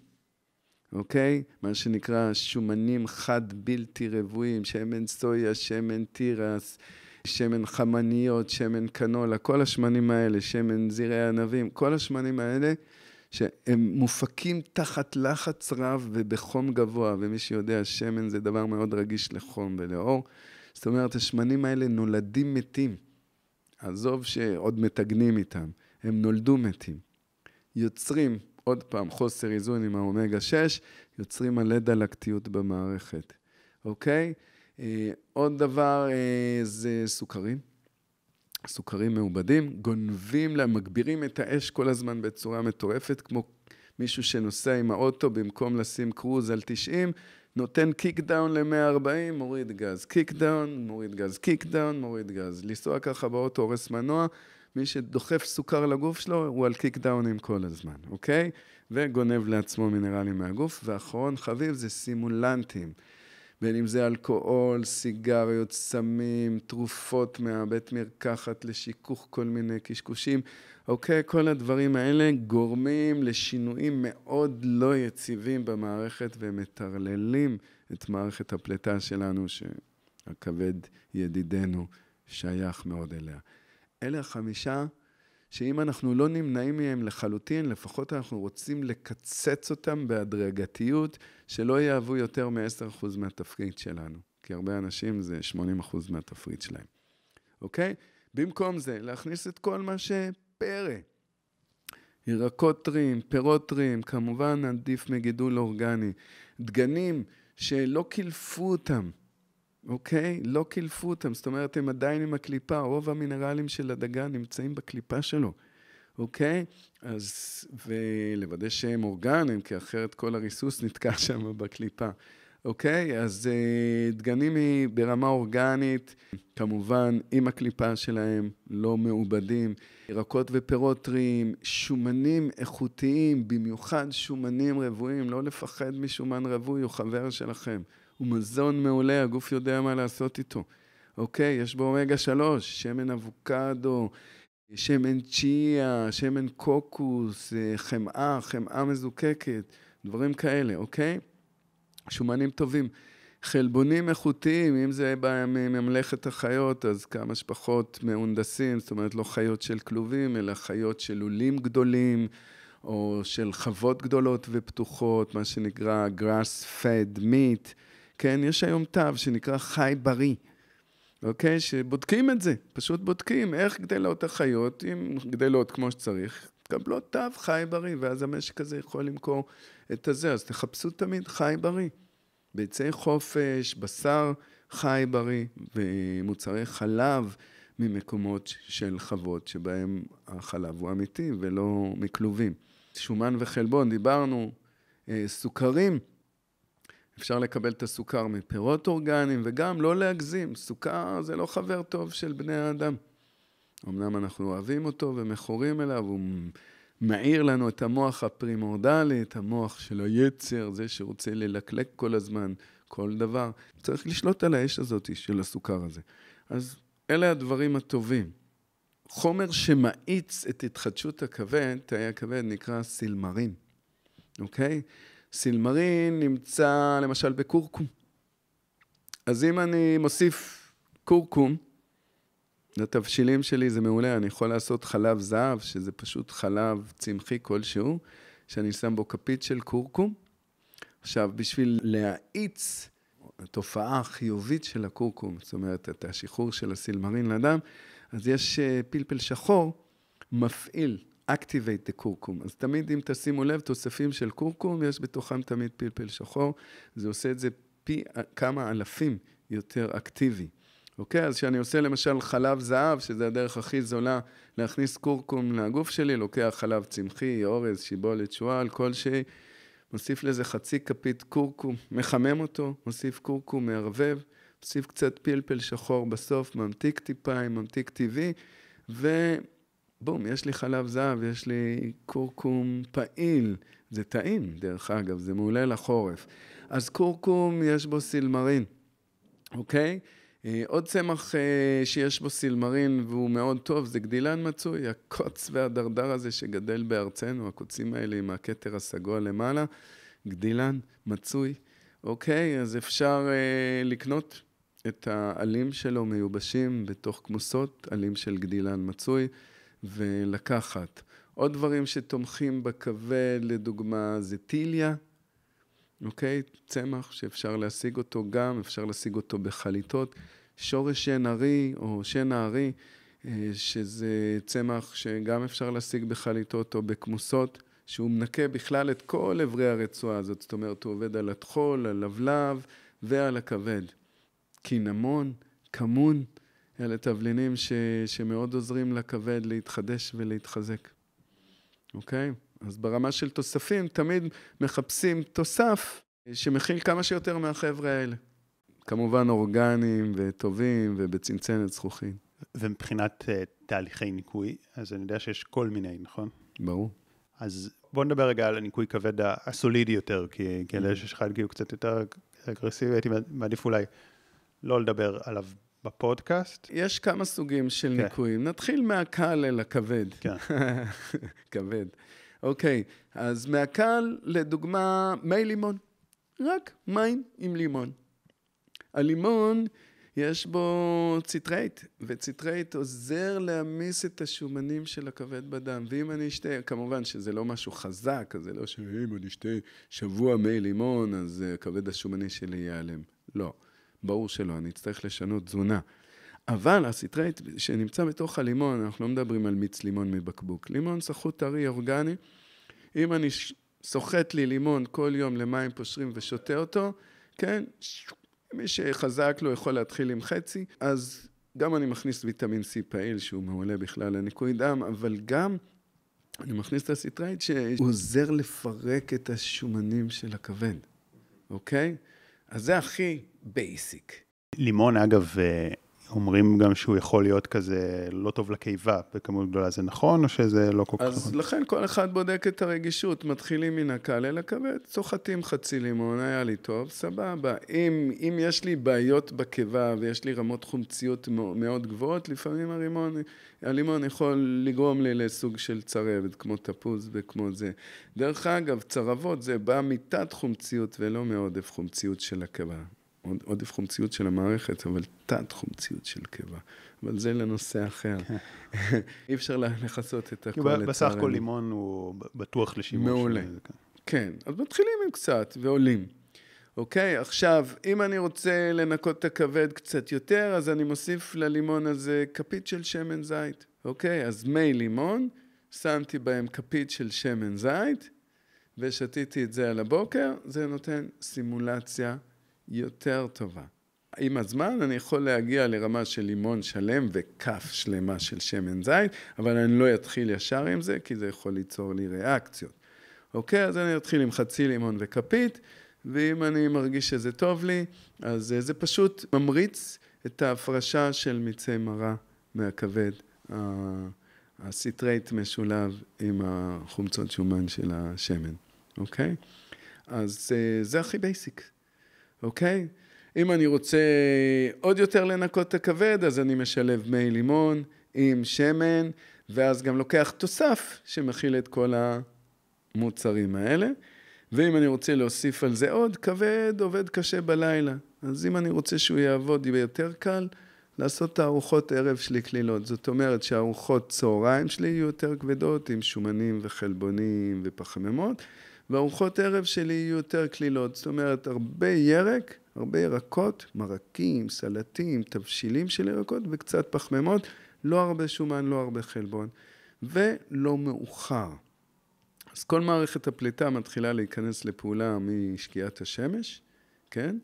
אוקיי? מה שנקרא שומנים חד בלתי רבועים, שמן סויה, שמן תירס, שמן חמניות, שמן קנולה, כל השמנים האלה, שמן זרעי ענבים, כל השמנים האלה, שהם מופקים תחת לחץ רב ובחום גבוה, ומי שיודע, שמן זה דבר מאוד רגיש לחום ולאור. זאת אומרת, השמנים האלה נולדים מתים. עזוב שעוד מטגנים איתם, הם נולדו מתים. יוצרים, עוד פעם, חוסר איזון עם האומגה 6, יוצרים מלא דלקתיות במערכת, אוקיי? אה, עוד דבר אה, זה סוכרים. סוכרים מעובדים, גונבים מגבירים את האש כל הזמן בצורה מטורפת, כמו מישהו שנוסע עם האוטו, במקום לשים קרוז על 90, נותן kick down ל-140, מוריד גז, kick down, מוריד גז, kick down, מוריד גז. לנסוע ככה באוטו הורס מנוע, מי שדוחף סוכר לגוף שלו, הוא על קיק דאונים כל הזמן, אוקיי? וגונב לעצמו מינרלים מהגוף. ואחרון חביב זה סימולנטים. בין אם זה אלכוהול, סיגריות, סמים, תרופות מהבית מרקחת לשיכוך כל מיני קשקושים. אוקיי, כל הדברים האלה גורמים לשינויים מאוד לא יציבים במערכת ומטרללים את מערכת הפליטה שלנו, שהכבד ידידנו שייך מאוד אליה. אלה החמישה שאם אנחנו לא נמנעים מהם לחלוטין, לפחות אנחנו רוצים לקצץ אותם בהדרגתיות, שלא יהוו יותר מ-10% מהתפריט שלנו. כי הרבה אנשים זה 80% מהתפריט שלהם, אוקיי? במקום זה, להכניס את כל מה שפרא. ירקות טריים, פירות טריים, כמובן עדיף מגידול אורגני. דגנים שלא קילפו אותם אוקיי? לא קילפו אותם, זאת אומרת, הם עדיין עם הקליפה, רוב המינרלים של הדגן נמצאים בקליפה שלו, אוקיי? אז, ולוודא שהם אורגניים, כי אחרת כל הריסוס נתקע שם בקליפה. אוקיי? אז אה, דגנים היא ברמה אורגנית, כמובן עם הקליפה שלהם, לא מעובדים, ירקות ופירות טריים, שומנים איכותיים, במיוחד שומנים רבועים, לא לפחד משומן רווי, הוא חבר שלכם. הוא מזון מעולה, הגוף יודע מה לעשות איתו. אוקיי? יש בו אומגה 3, שמן אבוקדו, שמן צ'יה, שמן קוקוס, אה, חמאה, חמאה מזוקקת, דברים כאלה, אוקיי? שומנים טובים. חלבונים איכותיים, אם זה בא מממלכת החיות, אז כמה שפחות מהונדסים, זאת אומרת לא חיות של כלובים, אלא חיות של לולים גדולים, או של חוות גדולות ופתוחות, מה שנקרא grass fed meat. כן, יש היום תו שנקרא חי בריא, אוקיי? שבודקים את זה, פשוט בודקים איך גדלות החיות, אם גדלות כמו שצריך, תקבלו תו חי בריא, ואז המשק הזה יכול למכור את הזה, אז תחפשו תמיד חי בריא. ביצי חופש, בשר חי בריא ומוצרי חלב ממקומות של חוות שבהם החלב הוא אמיתי ולא מכלובים. שומן וחלבון, דיברנו, אה, סוכרים, אפשר לקבל את הסוכר מפירות אורגניים וגם לא להגזים, סוכר זה לא חבר טוב של בני האדם. אמנם אנחנו אוהבים אותו ומכורים אליו, הוא מאיר לנו את המוח הפרימורדלי, את המוח של היצר, זה שרוצה ללקלק כל הזמן, כל דבר. צריך לשלוט על האש הזאת של הסוכר הזה. אז אלה הדברים הטובים. חומר שמאיץ את התחדשות הכבד, תאי הכבד, נקרא סילמרין, אוקיי? סילמרין נמצא למשל בקורקום. אז אם אני מוסיף קורקום, לתבשילים שלי זה מעולה, אני יכול לעשות חלב זהב, שזה פשוט חלב צמחי כלשהו, שאני שם בו כפית של קורקום. עכשיו, בשביל להאיץ התופעה החיובית של הקורקום, זאת אומרת, את השחרור של הסילמרין לדם, אז יש אה, פלפל שחור, מפעיל, activate the קורקום. אז תמיד, אם תשימו לב, תוספים של קורקום, יש בתוכם תמיד פלפל שחור, זה עושה את זה פי כמה אלפים יותר אקטיבי. אוקיי? אז כשאני עושה למשל חלב זהב, שזה הדרך הכי זולה להכניס קורקום לגוף שלי, לוקח חלב צמחי, אורז, שיבולת, שועל, כלשהי, מוסיף לזה חצי כפית קורקום, מחמם אותו, מוסיף קורקום, מערבב, מוסיף קצת פלפל שחור בסוף, ממתיק טיפה עם ממתיק טבעי, ובום, יש לי חלב זהב, יש לי קורקום פעיל. זה טעים, דרך אגב, זה מעולה לחורף. אז קורקום, יש בו סילמרין, אוקיי? אה, עוד צמח אה, שיש בו סילמרין והוא מאוד טוב זה גדילן מצוי, הקוץ והדרדר הזה שגדל בארצנו, הקוצים האלה עם הכתר הסגול למעלה, גדילן מצוי, אוקיי? אז אפשר אה, לקנות את העלים שלו מיובשים בתוך כמוסות, עלים של גדילן מצוי, ולקחת. עוד דברים שתומכים בכבד, לדוגמה, זה טיליה, אוקיי? צמח שאפשר להשיג אותו גם, אפשר להשיג אותו בחליטות. שורש שן ארי או שן הארי, אה, שזה צמח שגם אפשר להשיג בחליטות או בכמוסות, שהוא מנקה בכלל את כל אברי הרצועה הזאת, זאת אומרת, הוא עובד על הטחול, על לבלב ועל הכבד. קינמון, כמון, אלה תבלינים ש, שמאוד עוזרים לכבד להתחדש ולהתחזק, אוקיי? אז ברמה של תוספים, תמיד מחפשים תוסף שמכיל כמה שיותר מהחבר'ה האלה. כמובן אורגניים וטובים ובצנצנת זכוכית. ומבחינת uh, תהליכי ניקוי, אז אני יודע שיש כל מיני, נכון? ברור. אז בוא נדבר רגע על הניקוי כבד הסולידי יותר, כי כאלה שיש לך קצת יותר אגרסיבי, הייתי מעדיף אולי לא לדבר עליו בפודקאסט. יש כמה סוגים של כן. ניקויים. נתחיל מהקל אל הכבד. כן. כבד. אוקיי, אז מהקל, לדוגמה, מי לימון. רק מים עם לימון. הלימון, יש בו citrate, ו citrate עוזר להמיס את השומנים של הכבד בדם. ואם אני אשתה, כמובן שזה לא משהו חזק, אז זה לא שאם אני אשתה שבוע מי לימון, אז הכבד השומני שלי ייעלם. לא, ברור שלא, אני אצטרך לשנות תזונה. אבל ה citrate שנמצא בתוך הלימון, אנחנו לא מדברים על מיץ לימון מבקבוק. לימון סחוט טרי אורגני. אם אני סוחט לי לימון כל יום למים פושרים ושותה אותו, כן, מי שחזק לו יכול להתחיל עם חצי, אז גם אני מכניס ויטמין C פעיל, שהוא מעולה בכלל לניקוי דם, אבל גם אני מכניס את ה citrate שהוא עוזר לפרק את השומנים של הכבד, אוקיי? אז זה הכי basic. לימון, אגב, אה, אומרים גם שהוא יכול להיות כזה לא טוב לקיבה בכמות גדולה, זה נכון או שזה לא כל כך נכון? אז לכן כל אחד בודק את הרגישות, מתחילים מן הקל אל הכבד, סוחטים חצי לימון, היה לי טוב, סבבה. אם, אם יש לי בעיות בקיבה ויש לי רמות חומציות מאוד גבוהות, לפעמים הרימון, הלימון יכול לגרום לי לסוג של צרבת, כמו תפוז וכמו זה. דרך אגב, צרבות זה בא מתת חומציות ולא מעודף חומציות של הקיבה. עודף חומציות של המערכת, אבל תת חומציות של קיבה. אבל זה לנושא אחר. כן. אי אפשר לכסות את הכל לצערנו. בסך הכל לימון הוא בטוח לשימוש. מעולה. כן. כן, אז מתחילים עם קצת ועולים. אוקיי, עכשיו, אם אני רוצה לנקות את הכבד קצת יותר, אז אני מוסיף ללימון הזה כפית של שמן זית. אוקיי, אז מי לימון, שמתי בהם כפית של שמן זית, ושתיתי את זה על הבוקר, זה נותן סימולציה יותר טובה. עם הזמן אני יכול להגיע לרמה של לימון שלם וכף שלמה של שמן זית, אבל אני לא אתחיל ישר עם זה, כי זה יכול ליצור לי ריאקציות. אוקיי? אז אני אתחיל עם חצי לימון וכפית, ואם אני מרגיש שזה טוב לי, אז זה פשוט ממריץ את ההפרשה של מיצי מרה מהכבד. הסיטרייט משולב עם החומצות שומן של השמן, אוקיי? אז אה, זה הכי בייסיק. אוקיי? אם אני רוצה עוד יותר לנקות את הכבד, אז אני משלב מי לימון עם שמן, ואז גם לוקח תוסף שמכיל את כל המוצרים האלה. ואם אני רוצה להוסיף על זה עוד, כבד עובד קשה בלילה. אז אם אני רוצה שהוא יעבוד, יהיה יותר קל לעשות את הארוחות ערב שלי קלילות. זאת אומרת שהארוחות צהריים שלי יהיו יותר כבדות, עם שומנים וחלבונים ופחמימות, וארוחות ערב שלי יהיו יותר קלילות. זאת אומרת, הרבה ירק, הרבה ירקות, מרקים, סלטים, תבשילים של ירקות וקצת פחמימות, לא הרבה שומן, לא הרבה חלבון, ולא מאוחר. אז כל מערכת הפליטה מתחילה להיכנס לפעולה משקיעת השמש, כן?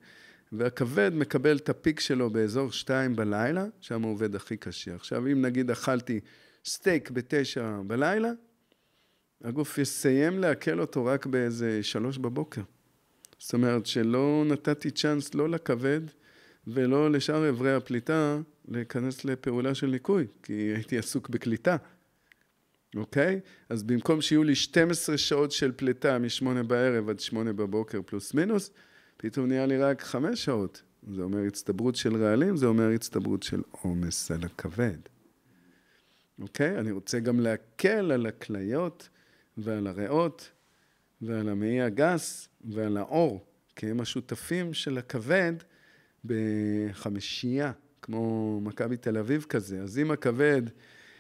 והכבד מקבל את הפיק שלו באזור שתיים בלילה, שם הוא עובד הכי קשה. עכשיו, אם נגיד אכלתי סטייק בתשע בלילה, הגוף יסיים לעכל אותו רק באיזה שלוש בבוקר. זאת אומרת שלא נתתי צ'אנס לא לכבד ולא לשאר אברי הפליטה להיכנס לפעולה של ניקוי, כי הייתי עסוק בקליטה, אוקיי? אז במקום שיהיו לי 12 שעות של פליטה מ-8 בערב עד 8 בבוקר פלוס מינוס, פתאום נהיה לי רק 5 שעות. זה אומר הצטברות של רעלים, זה אומר הצטברות של עומס על הכבד. אוקיי? אני רוצה גם להקל על הכליות. ועל הריאות ועל המעי הגס ועל האור, כי הם השותפים של הכבד בחמישייה, כמו מכבי תל אביב כזה. אז אם הכבד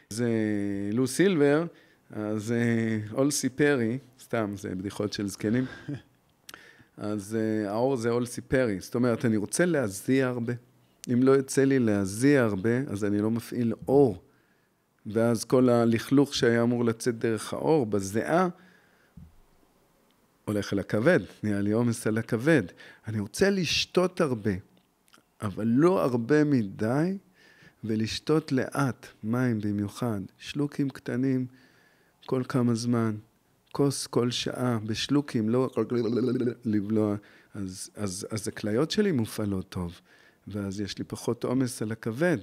זה לו סילבר, אז אה, אולסי פרי, סתם, זה בדיחות של זקנים, אז אה, האור זה אולסי פרי. זאת אומרת, אני רוצה להזיע הרבה. אם לא יוצא לי להזיע הרבה, אז אני לא מפעיל אור. ואז כל הלכלוך שהיה אמור לצאת דרך האור בזיעה, הולך אל הכבד, נהיה לי עומס על הכבד. אני רוצה לשתות הרבה, אבל לא הרבה מדי, ולשתות לאט, מים במיוחד, שלוקים קטנים כל כמה זמן, כוס כל שעה, בשלוקים, לא לבלוע, אז, אז, אז הכליות שלי מופעלות טוב, ואז יש לי פחות עומס על הכבד.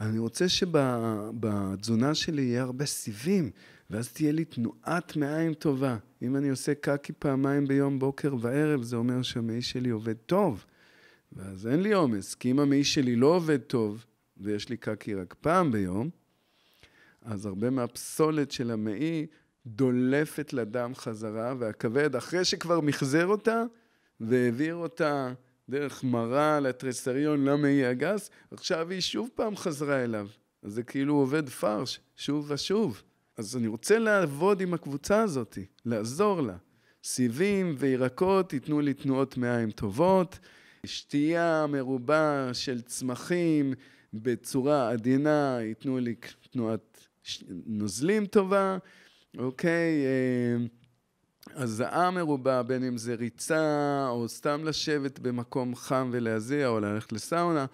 אני רוצה שבתזונה שלי יהיה הרבה סיבים, ואז תהיה לי תנועת מעיים טובה. אם אני עושה קקי פעמיים ביום, בוקר וערב, זה אומר שהמעי שלי עובד טוב. ואז אין לי עומס, כי אם המעי שלי לא עובד טוב, ויש לי קקי רק פעם ביום, אז הרבה מהפסולת של המעי דולפת לדם חזרה, והכבד, אחרי שכבר מחזר אותה, והעביר אותה דרך מרה לתריסריון למעי הגס, עכשיו היא שוב פעם חזרה אליו. אז זה כאילו עובד פרש, שוב ושוב. אז אני רוצה לעבוד עם הקבוצה הזאת, לעזור לה. סיבים וירקות ייתנו לי תנועות מעיים טובות, שתייה מרובה של צמחים בצורה עדינה ייתנו לי תנועת נוזלים טובה, אוקיי? אה, הזעה מרובה, בין אם זה ריצה, או סתם לשבת במקום חם ולהזיע, או ללכת לסאונה,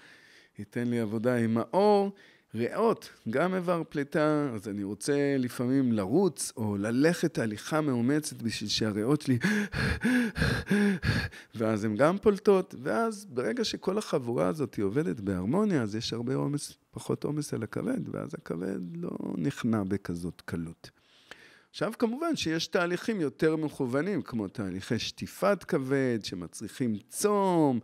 ייתן לי עבודה עם האור. ריאות, גם איבר פליטה, אז אני רוצה לפעמים לרוץ או ללכת הליכה מאומצת בשביל שהריאות שלי... ואז הן גם פולטות, ואז ברגע שכל החבורה הזאת עובדת בהרמוניה, אז יש הרבה עומס, פחות עומס על הכבד, ואז הכבד לא נכנע בכזאת קלות. עכשיו, כמובן שיש תהליכים יותר מכוונים, כמו תהליכי שטיפת כבד, שמצריכים צום,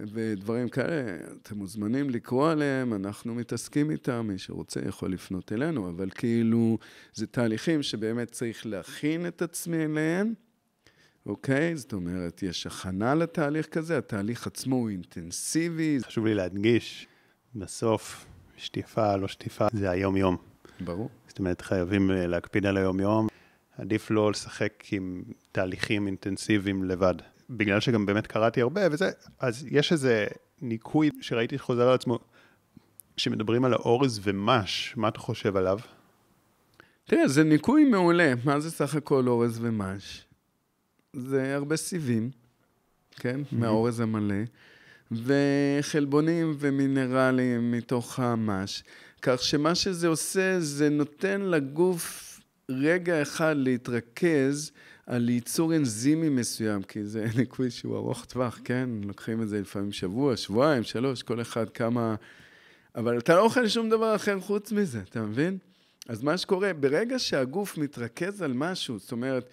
ודברים כאלה, אתם מוזמנים לקרוא עליהם, אנחנו מתעסקים איתם, מי שרוצה יכול לפנות אלינו, אבל כאילו, זה תהליכים שבאמת צריך להכין את עצמי אליהם, אוקיי? זאת אומרת, יש הכנה לתהליך כזה, התהליך עצמו הוא אינטנסיבי. חשוב לי להדגיש, בסוף, שטיפה, לא שטיפה, זה היום-יום. ברור. זאת אומרת, חייבים אה, להקפיד על היום-יום. עדיף לא לשחק עם תהליכים אינטנסיביים לבד. בגלל שגם באמת קראתי הרבה וזה, אז יש איזה ניקוי שראיתי חוזר על עצמו, שמדברים על האורז ומש, מה אתה חושב עליו? תראה, זה ניקוי מעולה. מה זה סך הכל אורז ומש? זה הרבה סיבים, כן? Mm-hmm. מהאורז המלא, וחלבונים ומינרלים מתוך המש. כך שמה שזה עושה, זה נותן לגוף רגע אחד להתרכז על ייצור אנזימי מסוים, כי זה ניקוי שהוא ארוך טווח, כן? לוקחים את זה לפעמים שבוע, שבועיים, שלוש, כל אחד כמה... אבל אתה לא אוכל שום דבר אחר חוץ מזה, אתה מבין? אז מה שקורה, ברגע שהגוף מתרכז על משהו, זאת אומרת,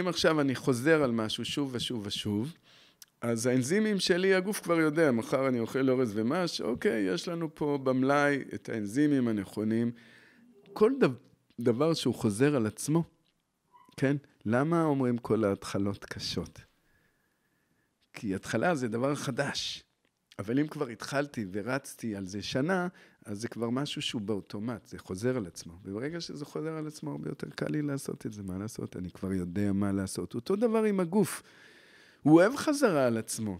אם עכשיו אני חוזר על משהו שוב ושוב ושוב, אז האנזימים שלי, הגוף כבר יודע, מחר אני אוכל אורז ומש, אוקיי, יש לנו פה במלאי את האנזימים הנכונים. כל דבר, שהוא חוזר על עצמו, כן? למה אומרים כל ההתחלות קשות? כי התחלה זה דבר חדש. אבל אם כבר התחלתי ורצתי על זה שנה, אז זה כבר משהו שהוא באוטומט, זה חוזר על עצמו. וברגע שזה חוזר על עצמו, הרבה יותר קל לי לעשות את זה. מה לעשות? אני כבר יודע מה לעשות. אותו דבר עם הגוף. הוא אוהב חזרה על עצמו,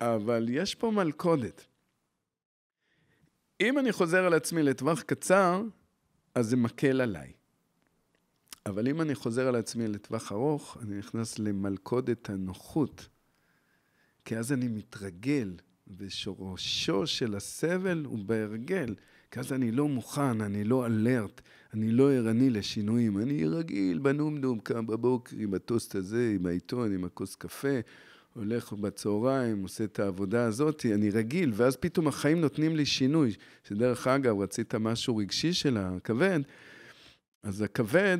אבל יש פה מלכודת. אם אני חוזר על עצמי לטווח קצר, אז זה מקל עליי. אבל אם אני חוזר על עצמי לטווח ארוך, אני נכנס למלכודת הנוחות. כי אז אני מתרגל, ושורשו של הסבל הוא בהרגל. כי אז אני לא מוכן, אני לא אלרט, אני לא ערני לשינויים. אני רגיל בנומנום, קם בבוקר עם הטוסט הזה, עם העיתון, עם הכוס קפה, הולך בצהריים, עושה את העבודה הזאת, אני רגיל, ואז פתאום החיים נותנים לי שינוי. שדרך אגב, רצית משהו רגשי של הכבד, אז הכבד,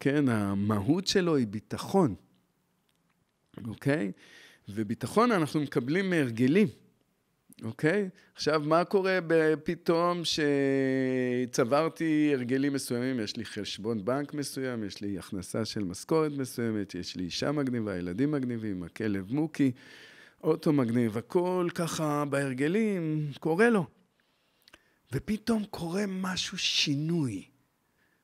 כן, המהות שלו היא ביטחון, אוקיי? וביטחון אנחנו מקבלים מהרגלים, אוקיי? עכשיו, מה קורה פתאום שצברתי הרגלים מסוימים? יש לי חשבון בנק מסוים, יש לי הכנסה של משכורת מסוימת, יש לי אישה מגניבה, ילדים מגניבים, הכלב מוקי, אוטו מגניב, הכל ככה בהרגלים קורה לו. ופתאום קורה משהו, שינוי.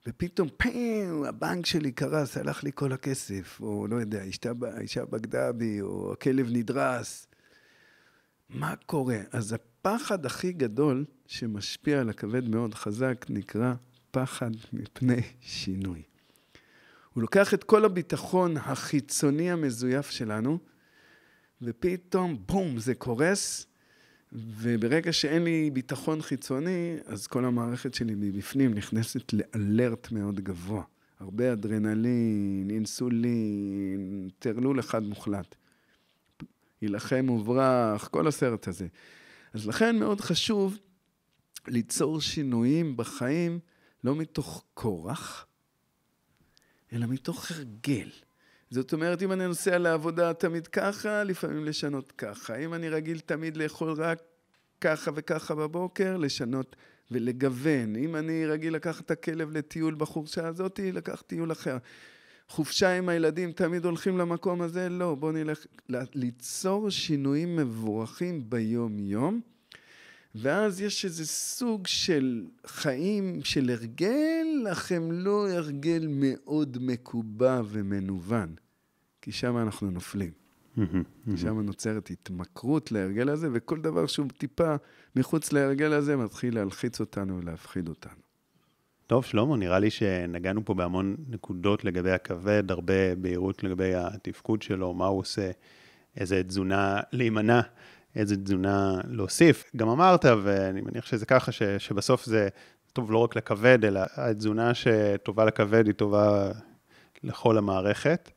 ופתאום, פאם, הבנק שלי קרס, הלך לי כל הכסף, או לא יודע, האישה בגדה בי, או הכלב נדרס. מה קורה? אז הפחד הכי גדול שמשפיע על הכבד מאוד חזק נקרא פחד מפני שינוי. הוא לוקח את כל הביטחון החיצוני המזויף שלנו, ופתאום, בום, זה קורס, וברגע שאין לי ביטחון חיצוני, אז כל המערכת שלי מבפנים נכנסת לאלרט מאוד גבוה. הרבה אדרנלין, אינסולין, טרלול אחד מוחלט. יילחם וברח, כל הסרט הזה. אז לכן מאוד חשוב ליצור שינויים בחיים, לא מתוך כורח, אלא מתוך הרגל. זאת אומרת, אם אני נוסע לעבודה תמיד ככה, לפעמים לשנות ככה. אם אני רגיל תמיד לאכול רק ככה וככה בבוקר, לשנות ולגוון. אם אני רגיל לקחת את הכלב לטיול בחורשה הזאת, לקח טיול אחר. חופשה עם הילדים, תמיד הולכים למקום הזה? לא, בואו נלך ליצור שינויים מבורכים ביום-יום. ואז יש איזה סוג של חיים של הרגל, אך הם לא הרגל מאוד מקובע ומנוון, כי שם אנחנו נופלים. שם נוצרת התמכרות להרגל הזה, וכל דבר שהוא טיפה מחוץ להרגל הזה מתחיל להלחיץ אותנו ולהפחיד אותנו. טוב, שלמה, נראה לי שנגענו פה בהמון נקודות לגבי הכבד, הרבה בהירות לגבי התפקוד שלו, מה הוא עושה, איזה תזונה להימנע, איזה תזונה להוסיף. גם אמרת, ואני מניח שזה ככה, ש, שבסוף זה טוב לא רק לכבד, אלא התזונה שטובה לכבד היא טובה לכל המערכת.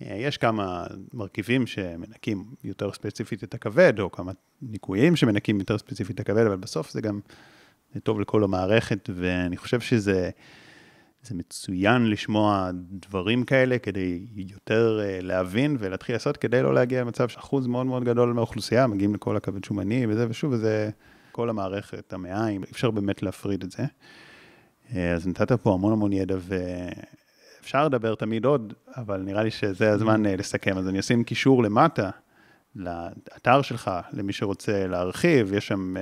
יש כמה מרכיבים שמנקים יותר ספציפית את הכבד, או כמה ניקויים שמנקים יותר ספציפית את הכבד, אבל בסוף זה גם זה טוב לכל המערכת, ואני חושב שזה זה מצוין לשמוע דברים כאלה כדי יותר אה, להבין ולהתחיל לעשות, כדי לא להגיע למצב שאחוז מאוד מאוד גדול מהאוכלוסייה מגיעים לכל הכבד שומני וזה, ושוב, זה כל המערכת, המעיים, אי אפשר באמת להפריד את זה. אה, אז נתת פה המון המון ידע, ואפשר לדבר תמיד עוד, אבל נראה לי שזה הזמן אה, לסכם. אז אני אשים קישור למטה, לאתר שלך, למי שרוצה להרחיב, יש שם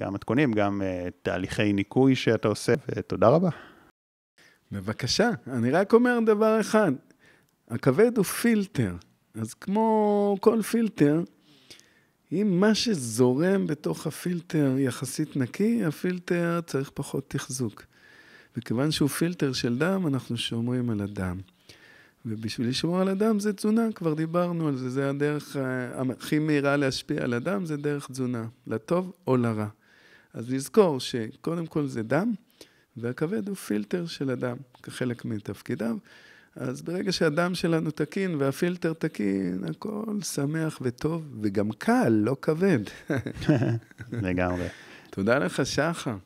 גם מתכונים, גם תהליכי ניקוי שאתה עושה, ותודה רבה. בבקשה, אני רק אומר דבר אחד, הכבד הוא פילטר, אז כמו כל פילטר, אם מה שזורם בתוך הפילטר יחסית נקי, הפילטר צריך פחות תחזוק. וכיוון שהוא פילטר של דם, אנחנו שומרים על הדם. ובשביל לשמור על הדם זה תזונה, כבר דיברנו על זה, זה הדרך אה, הכי מהירה להשפיע על הדם, זה דרך תזונה, לטוב או לרע. אז לזכור שקודם כל זה דם, והכבד הוא פילטר של הדם, כחלק מתפקידיו. אז ברגע שהדם שלנו תקין והפילטר תקין, הכל שמח וטוב, וגם קל, לא כבד. לגמרי. תודה לך, שחר.